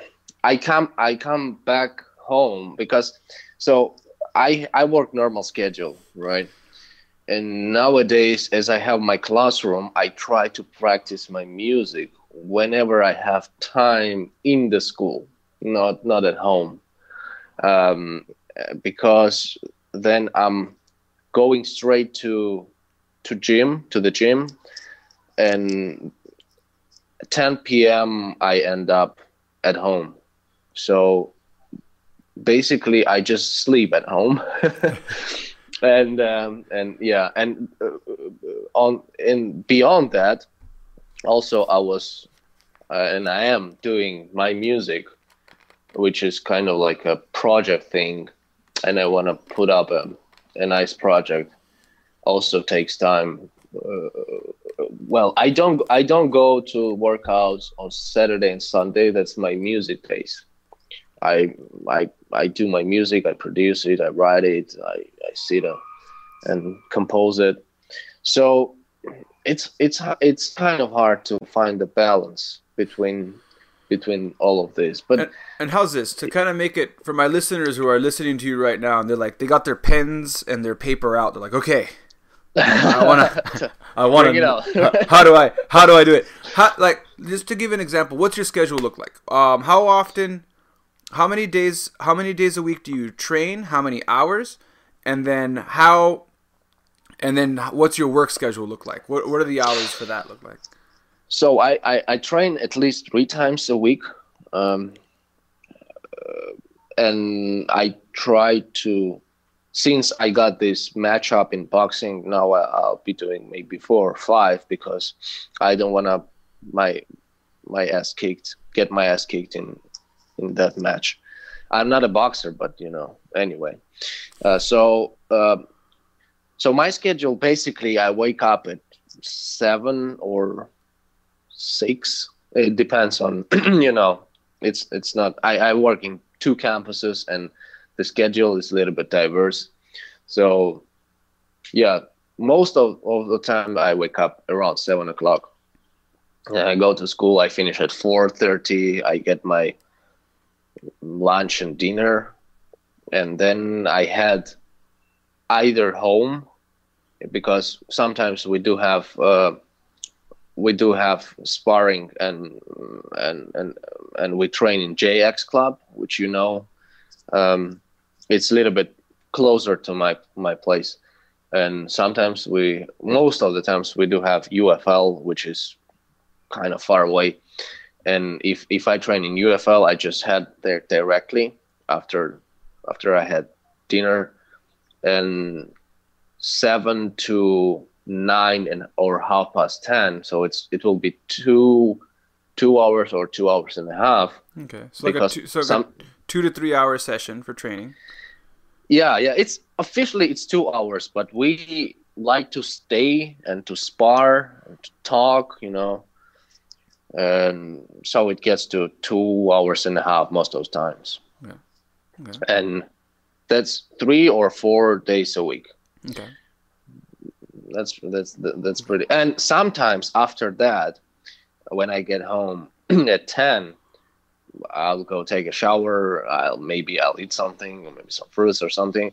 I come I come back home because so I I work normal schedule, right? And nowadays, as I have my classroom, I try to practice my music whenever I have time in the school, not not at home, um, because then I'm going straight to to gym to the gym. And 10 p.m i end up at home. So basically i just sleep at home. And um, and yeah and uh, on and beyond that also i was uh, and i am doing my music which is kind of like a project thing. And i want to put up a, a nice project also takes time. Uh, well, I don't I don't go to workouts on Saturday and Sunday. That's my music days. I I I do my music. I produce it. I write it. I I sit up and compose it. So it's it's it's kind of hard to find the balance between between all of this. But and, and, how's this to kind of make it for my listeners who are listening to you right now and they're like they got their pens and their paper out. They're like, okay, I want to. I want to. how do I? How do I do it? How, like just to give an example, what's your schedule look like? Um, how often? How many days? How many days a week do you train? How many hours? And then how? And then what's your work schedule look like? What What are the hours for that look like? So I I, I train at least three times a week. Um, uh, and I try to since I got this matchup in boxing, now I'll be doing maybe four or five because I don't want to my my ass kicked, get my ass kicked in in that match. I'm not a boxer, but you know, anyway. Uh, so uh, so my schedule basically, I wake up at seven or six. It depends on you know. It's it's not. I I work in two campuses and the schedule is a little bit diverse. So, yeah, most of, of the time I wake up around seven o'clock. I go to school. I finish at four thirty. I get my lunch and dinner, and then I head either home because sometimes we do have uh, we do have sparring and and and and we train in JX Club, which you know. Um, it's a little bit closer to my my place. And sometimes we most of the times we do have ufl which is kind of far away. And if if i train in ufl i just head there directly after after i had dinner. And seven to nine and or half past ten so it's it will be two two hours or two hours and a half. Okay. So like a two, so some, two to three hour session for training yeah, yeah. It's officially it's two hours, but we like to stay and to spar and to talk, you know. And so it gets to two hours and a half most of those times. Yeah. Okay. And that's three or four days a week. Okay. That's that's that's pretty. And sometimes after that, when I get home at ten, I'll go take a shower. I'll maybe I'll eat something, or maybe some fruits or something.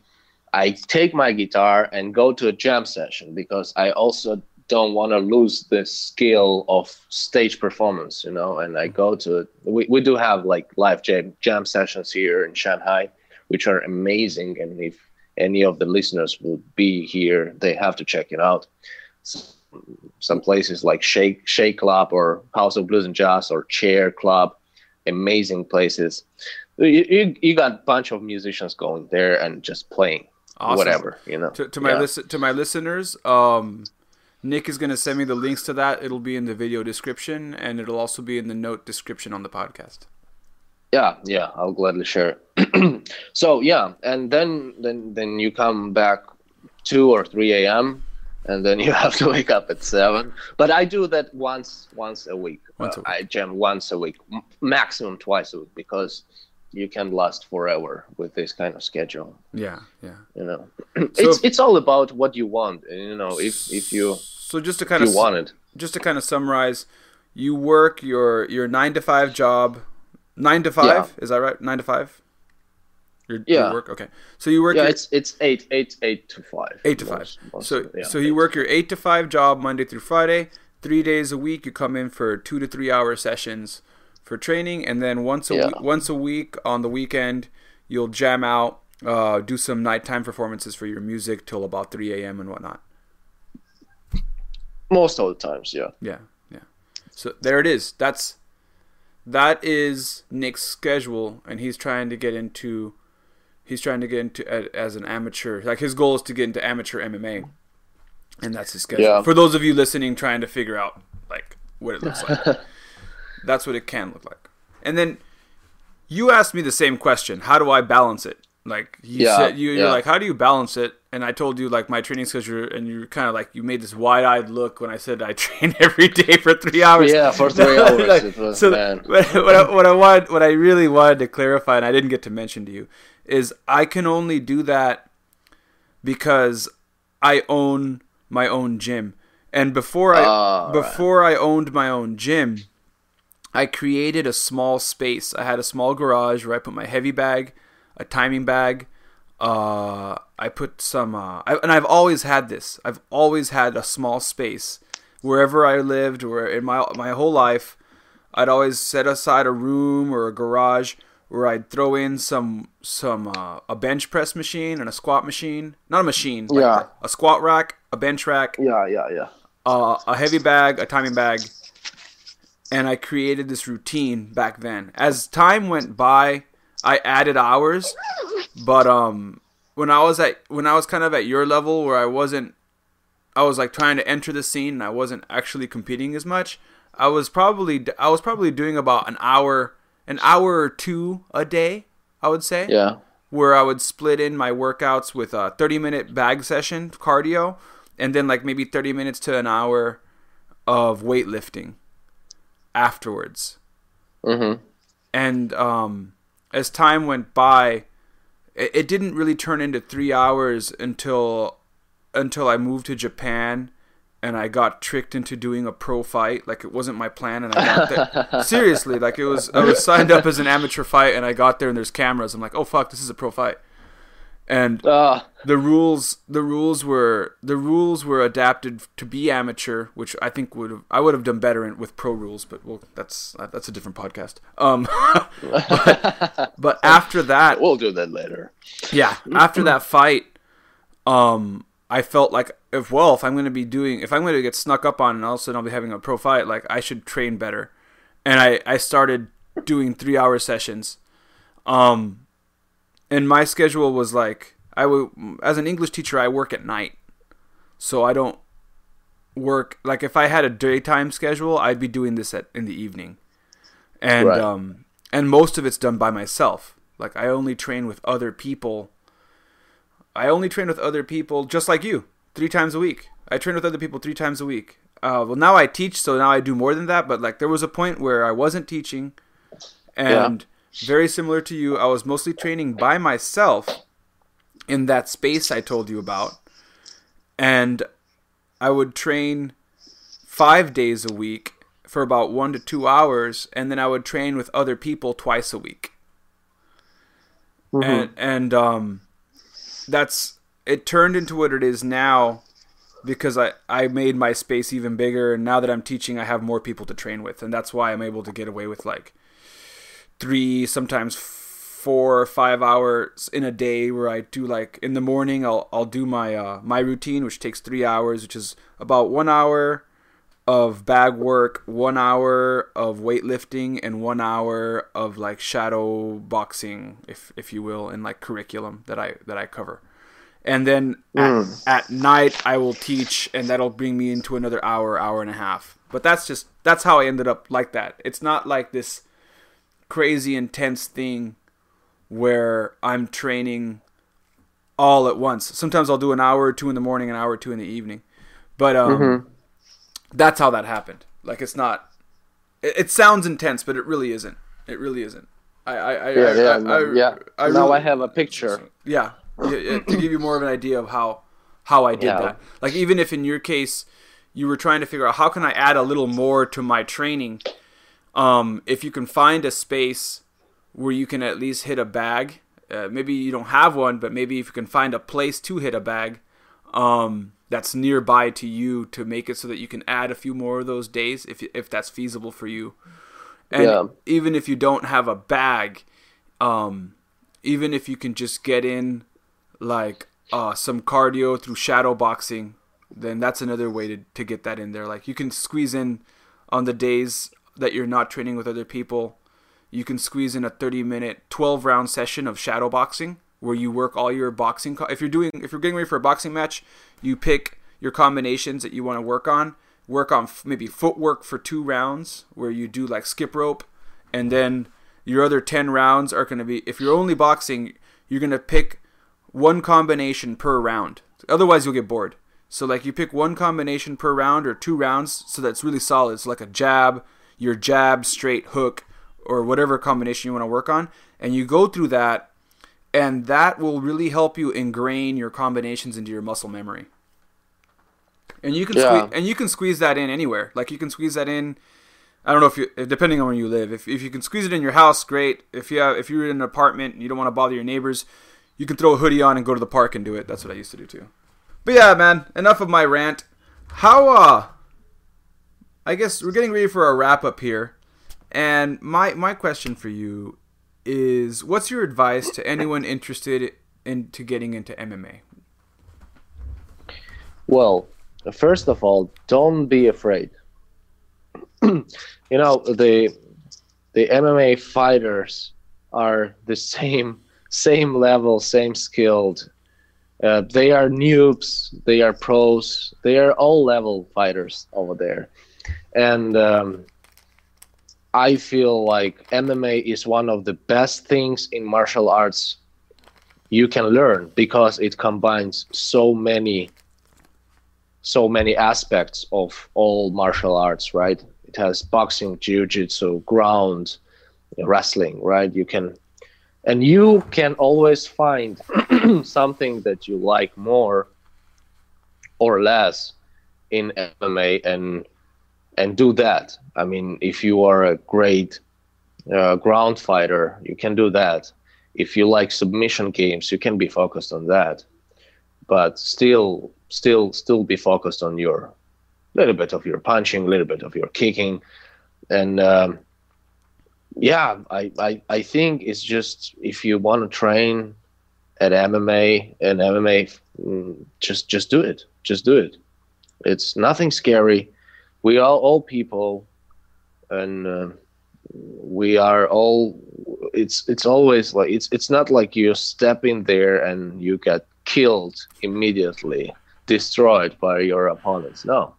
I take my guitar and go to a jam session because I also don't want to lose the skill of stage performance, you know. And I mm-hmm. go to we, we do have like live jam jam sessions here in Shanghai, which are amazing. And if any of the listeners would be here, they have to check it out. Some places like Shake Shake Club or House of Blues and Jazz or Chair Club, amazing places. You, you, you got a bunch of musicians going there and just playing awesome. whatever you know. To, to my yeah. listen to my listeners, um, Nick is going to send me the links to that. It'll be in the video description and it'll also be in the note description on the podcast. Yeah, yeah, I'll gladly share. so yeah, and then then then you come back two or three a.m. and then you have to wake up at seven. But I do that once once a week. Once a week. Uh, I jam once a week, maximum twice a week, because you can last forever with this kind of schedule. Yeah, yeah. You know, so it's it's all about what you want. You know, if if you so just to kind of want it. just to kind of summarize, you work your your nine to five job, nine to five. Yeah. Is that right? Nine to five. Your, yeah. Your work. Okay. So you work. Yeah, your, it's it's eight eight eight to five. Eight to most, five. Most, so yeah, so you work your eight to five job Monday through Friday. Three days a week, you come in for two to three hour sessions for training, and then once a yeah. week, once a week on the weekend, you'll jam out, uh, do some nighttime performances for your music till about three a.m. and whatnot. Most of the times, yeah. Yeah, yeah. So there it is. That's that is Nick's schedule, and he's trying to get into. He's trying to get into as an amateur. Like his goal is to get into amateur MMA, and that's his schedule. Yeah. For those of you listening, trying to figure out like what it looks like, that's what it can look like. And then you asked me the same question: How do I balance it? Like you yeah, said, you, you're like, how do you balance it? And I told you like my training schedule, and you're kind of like you made this wide-eyed look when I said I train every day for three hours. Yeah, for three hours. like, was, so man. what, I, what I wanted, what I really wanted to clarify, and I didn't get to mention to you, is I can only do that because I own my own gym, and before I oh, before right. I owned my own gym, I created a small space. I had a small garage where I put my heavy bag a timing bag. Uh, I put some, uh, I, and I've always had this. I've always had a small space wherever I lived, or in my my whole life. I'd always set aside a room or a garage where I'd throw in some some uh, a bench press machine and a squat machine. Not a machine. Yeah. a squat rack, a bench rack. Yeah, yeah, yeah. Uh, a heavy bag, a timing bag, and I created this routine back then. As time went by, I added hours, but um, when I was at when I was kind of at your level where I wasn't, I was like trying to enter the scene and I wasn't actually competing as much. I was probably I was probably doing about an hour an hour or two a day. I would say. Yeah. Where I would split in my workouts with a 30 minute bag session cardio, and then like maybe 30 minutes to an hour of weightlifting afterwards. Mm-hmm. And um, as time went by, it, it didn't really turn into three hours until until I moved to Japan and I got tricked into doing a pro fight. Like it wasn't my plan, and I got there. Seriously, like it was. I was signed up as an amateur fight, and I got there, and there's cameras. I'm like, oh fuck, this is a pro fight and uh. the rules the rules were the rules were adapted to be amateur, which I think would I would have done better in, with pro rules, but well, that's that's a different podcast. Um, but, but after that, we'll do that later. Yeah, after that fight, um, I felt like if well, if I'm going to be doing, if I'm going to get snuck up on, and all of a sudden I'll be having a pro fight, like I should train better, and I I started doing three hour sessions. Um, and my schedule was like I would as an English teacher I work at night, so I don't work like if I had a daytime schedule I'd be doing this at in the evening, and right. um and most of it's done by myself. Like I only train with other people. I only train with other people just like you three times a week. I train with other people three times a week. Uh, well, now I teach, so now I do more than that. But like, there was a point where I wasn't teaching, and yeah very similar to you. I was mostly training by myself in that space I told you about. And I would train five days a week for about one to two hours, and then I would train with other people twice a week. Mm-hmm. And and um, that's it turned into what it is now because I, I made my space even bigger. And now that I'm teaching I have more people to train with. And that's why I'm able to get away with like three, sometimes four or five hours in a day where I do like in the morning I'll I'll do my uh, my routine which takes three hours which is about one hour of bag work, one hour of weightlifting, and one hour of like shadow boxing, if if you will, and like curriculum that I that I cover. And then mm. at, at night I will teach, and that'll bring me into another hour, hour and a half. But that's just that's how I ended up like that. It's not like this crazy intense thing where I'm training all at once. Sometimes I'll do an hour or two in the morning, an hour or two in the evening. But um, mm-hmm that's how that happened. Like it's not. It, it, sounds intense, but it really isn't. It really isn't. I, I, I yeah, yeah, I, I, yeah. I now really, I have a picture. Yeah, yeah, to give you more of an idea of how how I did yeah. that. Like even if in your case you were trying to figure out how can I add a little more to my training, um, if you can find a space where you can at least hit a bag. Uh, maybe you don't have one, but maybe if you can find a place to hit a bag, um, that's nearby to you to make it so that you can add a few more of those days if if that's feasible for you. And yeah. even if you don't have a bag, um, even if you can just get in like uh, some cardio through shadow boxing, then that's another way to, to get that in there. Like you can squeeze in on the days that you're not training with other people, you can squeeze in a 30 minute, 12 round session of shadow boxing where you work all your boxing. If you're doing, if you're getting ready for a boxing match, you pick your combinations that you want to work on. Work on maybe footwork for two rounds, where you do like skip rope, and then your other ten rounds are going to be. If you're only boxing, you're going to pick one combination per round. Otherwise, you'll get bored. So like you pick one combination per round or two rounds, so that's really solid. So like a jab, your jab, straight hook, or whatever combination you want to work on, and you go through that and that will really help you ingrain your combinations into your muscle memory. And you can yeah. squeeze, and you can squeeze that in anywhere. Like you can squeeze that in. I don't know if you, depending on where you live. If, if you can squeeze it in your house, great. If you have, if you're in an apartment and you don't want to bother your neighbors, you can throw a hoodie on and go to the park and do it. That's what I used to do too. But yeah, man, enough of my rant. How uh, I guess we're getting ready for a wrap up here, and my my question for you is what's your advice to anyone interested into getting into MMA? Well, first of all, don't be afraid. you know, the the MMA fighters are the same same level, same skilled. Uh, they are noobs, they are pros, they are all level fighters over there, and um, I feel like MMA is one of the best things in martial arts you can learn because it combines so many so many aspects of all martial arts, right? It has boxing, jiu-jitsu, ground, wrestling, right? You can and you can always find something that you like more or less in MMA and and do that. I mean, if you are a great uh, ground fighter, you can do that. If you like submission games, you can be focused on that, but still, still, still be focused on your little bit of your punching, a little bit of your kicking, and um, yeah, I, I I think it's just if you want to train at MMA and MMA, mm, just just do it, just do it. It's nothing scary we are all people, and uh, we are all. It's it's always like it's it's not like you step in there and you get killed immediately, destroyed by your opponents. No,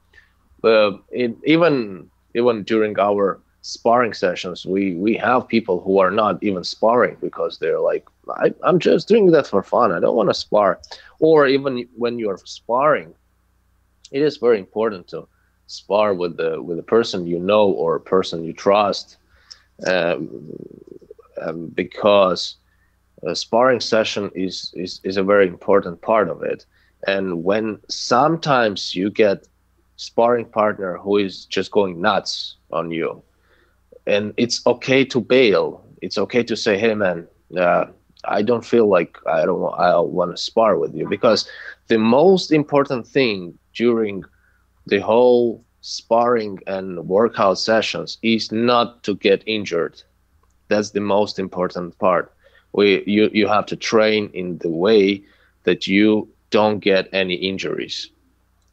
it, even even during our sparring sessions, we we have people who are not even sparring because they're like, I, I'm just doing that for fun. I don't want to spar. Or even when you're sparring, it is very important to spar with the with a person you know or a person you trust, um, um, because a sparring session is, is is a very important part of it. And when sometimes you get sparring partner who is just going nuts on you, and it's okay to bail. It's okay to say, "Hey, man." Uh, I don't feel like I don't I want to spar with you because the most important thing during the whole sparring and workout sessions is not to get injured. That's the most important part. we you you have to train in the way that you don't get any injuries.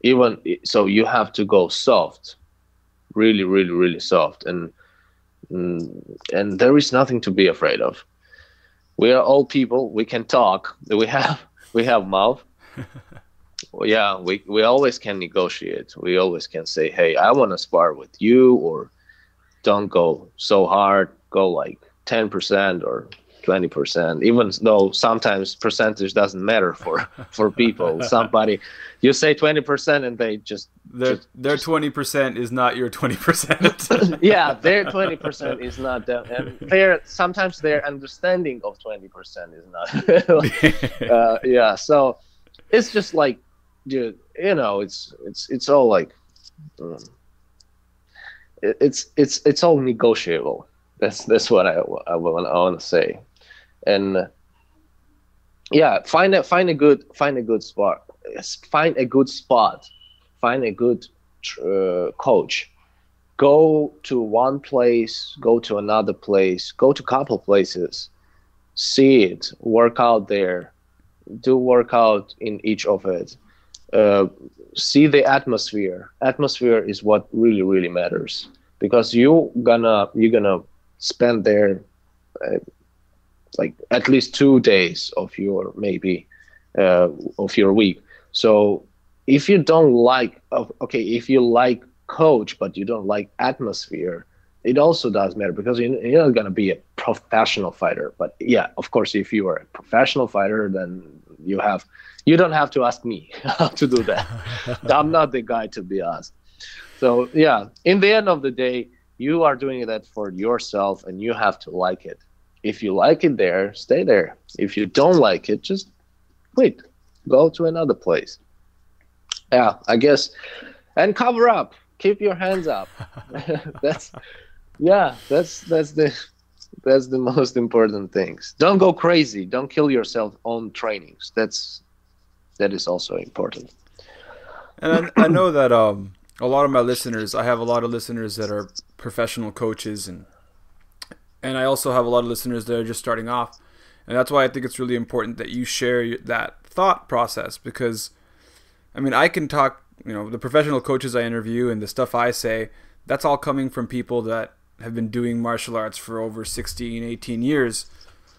Even so you have to go soft really really really soft and mm, and there is nothing to be afraid of. We are all people. We can talk. We have we have mouth well, yeah we, we always can negotiate we always can say hey i want to spar with you or don't go so hard go like 10% or 20% even though sometimes percentage doesn't matter for for people somebody you say 20% and they just Their just- their twenty percent is not your twenty percent. yeah their 20% is not that and their sometimes their understanding of 20% is not uh, yeah so it's just like dude you know it's it's it's all like um, it- it's it's it's all negotiable. That's that's what i i want to say. And yeah find a find a good find a good spot. Find a good spot. Find a good uh, coach. Go to one place go to another place go to couple places. See it work out there. Do workout in each of it uh, see the atmosphere. Atmosphere is what really really matters. Because you gonna you're gonna spend there uh, like at least two days of your maybe uh, of your week. So if you don't like okay if you like coach but you don't like atmosphere it also does matter because you're not going to be a professional fighter. But yeah of course if you are a professional fighter then you have you don't have to ask me how to do that. I'm not the guy to be asked. So yeah in the end of the day you are doing that for yourself and you have to like it. If you like it there stay there. If you don't like it just quit. Go to another place. Yeah i guess and cover up. Keep your hands up. That's yeah that's that's the that's the most important things. Don't go crazy. Don't kill yourself on trainings. That's that is also important. And I, I know that um, a lot of my listeners, I have a lot of listeners that are professional coaches, and and I also have a lot of listeners that are just starting off, and that's why I think it's really important that you share that thought process because, I mean, I can talk, you know, the professional coaches I interview and the stuff I say, that's all coming from people that have been doing martial arts for over 16, 18 years.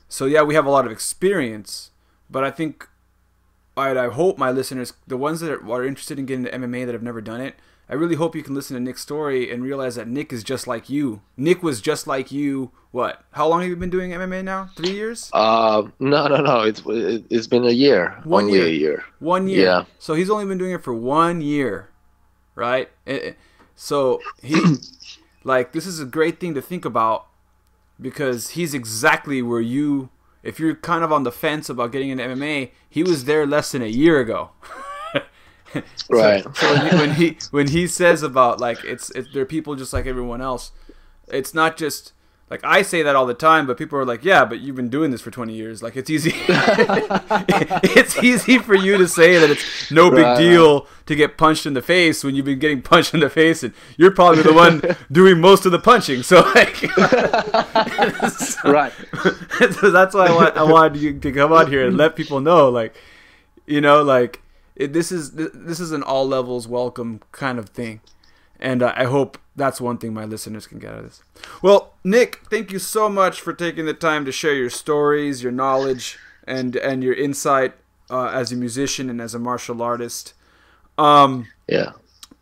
So yeah, we have a lot of experience, but I think I, I hope my listeners, the ones that are, are interested in getting into MMA that have never done it, I really hope you can listen to Nick's story and realize that Nick is just like you. Nick was just like you. What? How long have you been doing MMA now? Three years? uh no no no it's it, it's been a year One year. a year One year. Yeah. So he's only been doing it for one year, right? Eh, eh, So he, like, this is a great thing to think about because he's exactly where you, if you're kind of on the fence about getting into MMA, he was there less than a year ago. So- Right. So, when, he, when he when he says about like it's it, they're people just like everyone else, it's not just like I say that all the time, but people are like, yeah, but you've been doing this for 20 years. Like it's easy. it's easy for you to say that it's no big Right. deal to get punched in the face when you've been getting punched in the face, and you're probably the one doing most of the punching. So like, right so that's why I, want, I wanted you to come on here and let people know, like, you know, like it, this is this is an all levels welcome kind of thing, and uh, I hope that's one thing my listeners can get out of this. Well, Nick, thank you so much for taking the time to share your stories, your knowledge, and and your insight uh, as a musician and as a martial artist. Um, yeah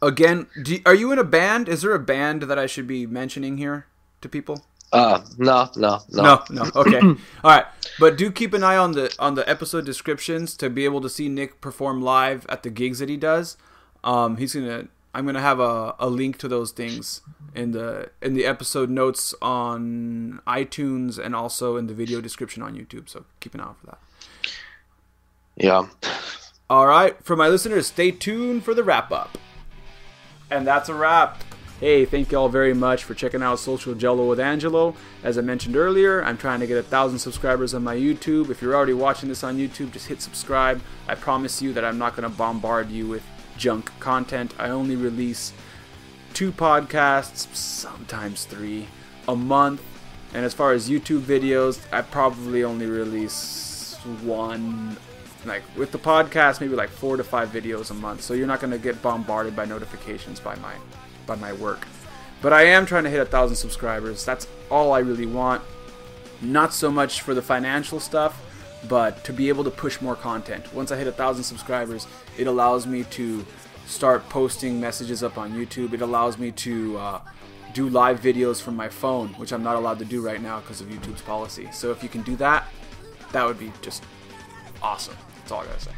again, do, are you in a band? Is there a band that I should be mentioning here to people? uh no no no No, no. Okay. All right. But do keep an eye on the on the episode descriptions to be able to see Nick perform live at the gigs that he does. Um, he's gonna. I'm gonna have a, a link to those things in the in the episode notes on iTunes and also in the video description on YouTube. So keep an eye out for that. yeah All right, for my listeners, stay tuned for the wrap up. And that's a wrap. Hey, thank you all very much for checking out Social Jello with Angelo. As I mentioned earlier, I'm trying to get a thousand subscribers on my YouTube. If you're already watching this on YouTube, just hit subscribe. I promise you that I'm not going to bombard you with junk content. I only release two podcasts, sometimes three, a month. And as far as YouTube videos, I probably only release one, like with the podcast, maybe like four to five videos a month. So you're not gonna get bombarded by notifications by my, by my work. But I am trying to hit a thousand subscribers. That's all I really want. Not so much for the financial stuff, but to be able to push more content. Once I hit a thousand subscribers, it allows me to start posting messages up on YouTube. It allows me to uh, do live videos from my phone, which I'm not allowed to do right now because of YouTube's policy. So if you can do that, that would be just awesome. That's all I gotta say.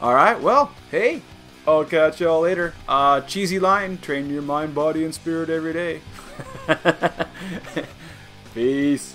All right, well, hey, I'll catch y'all later. Uh, cheesy line: train your mind, body, and spirit every day. Peace.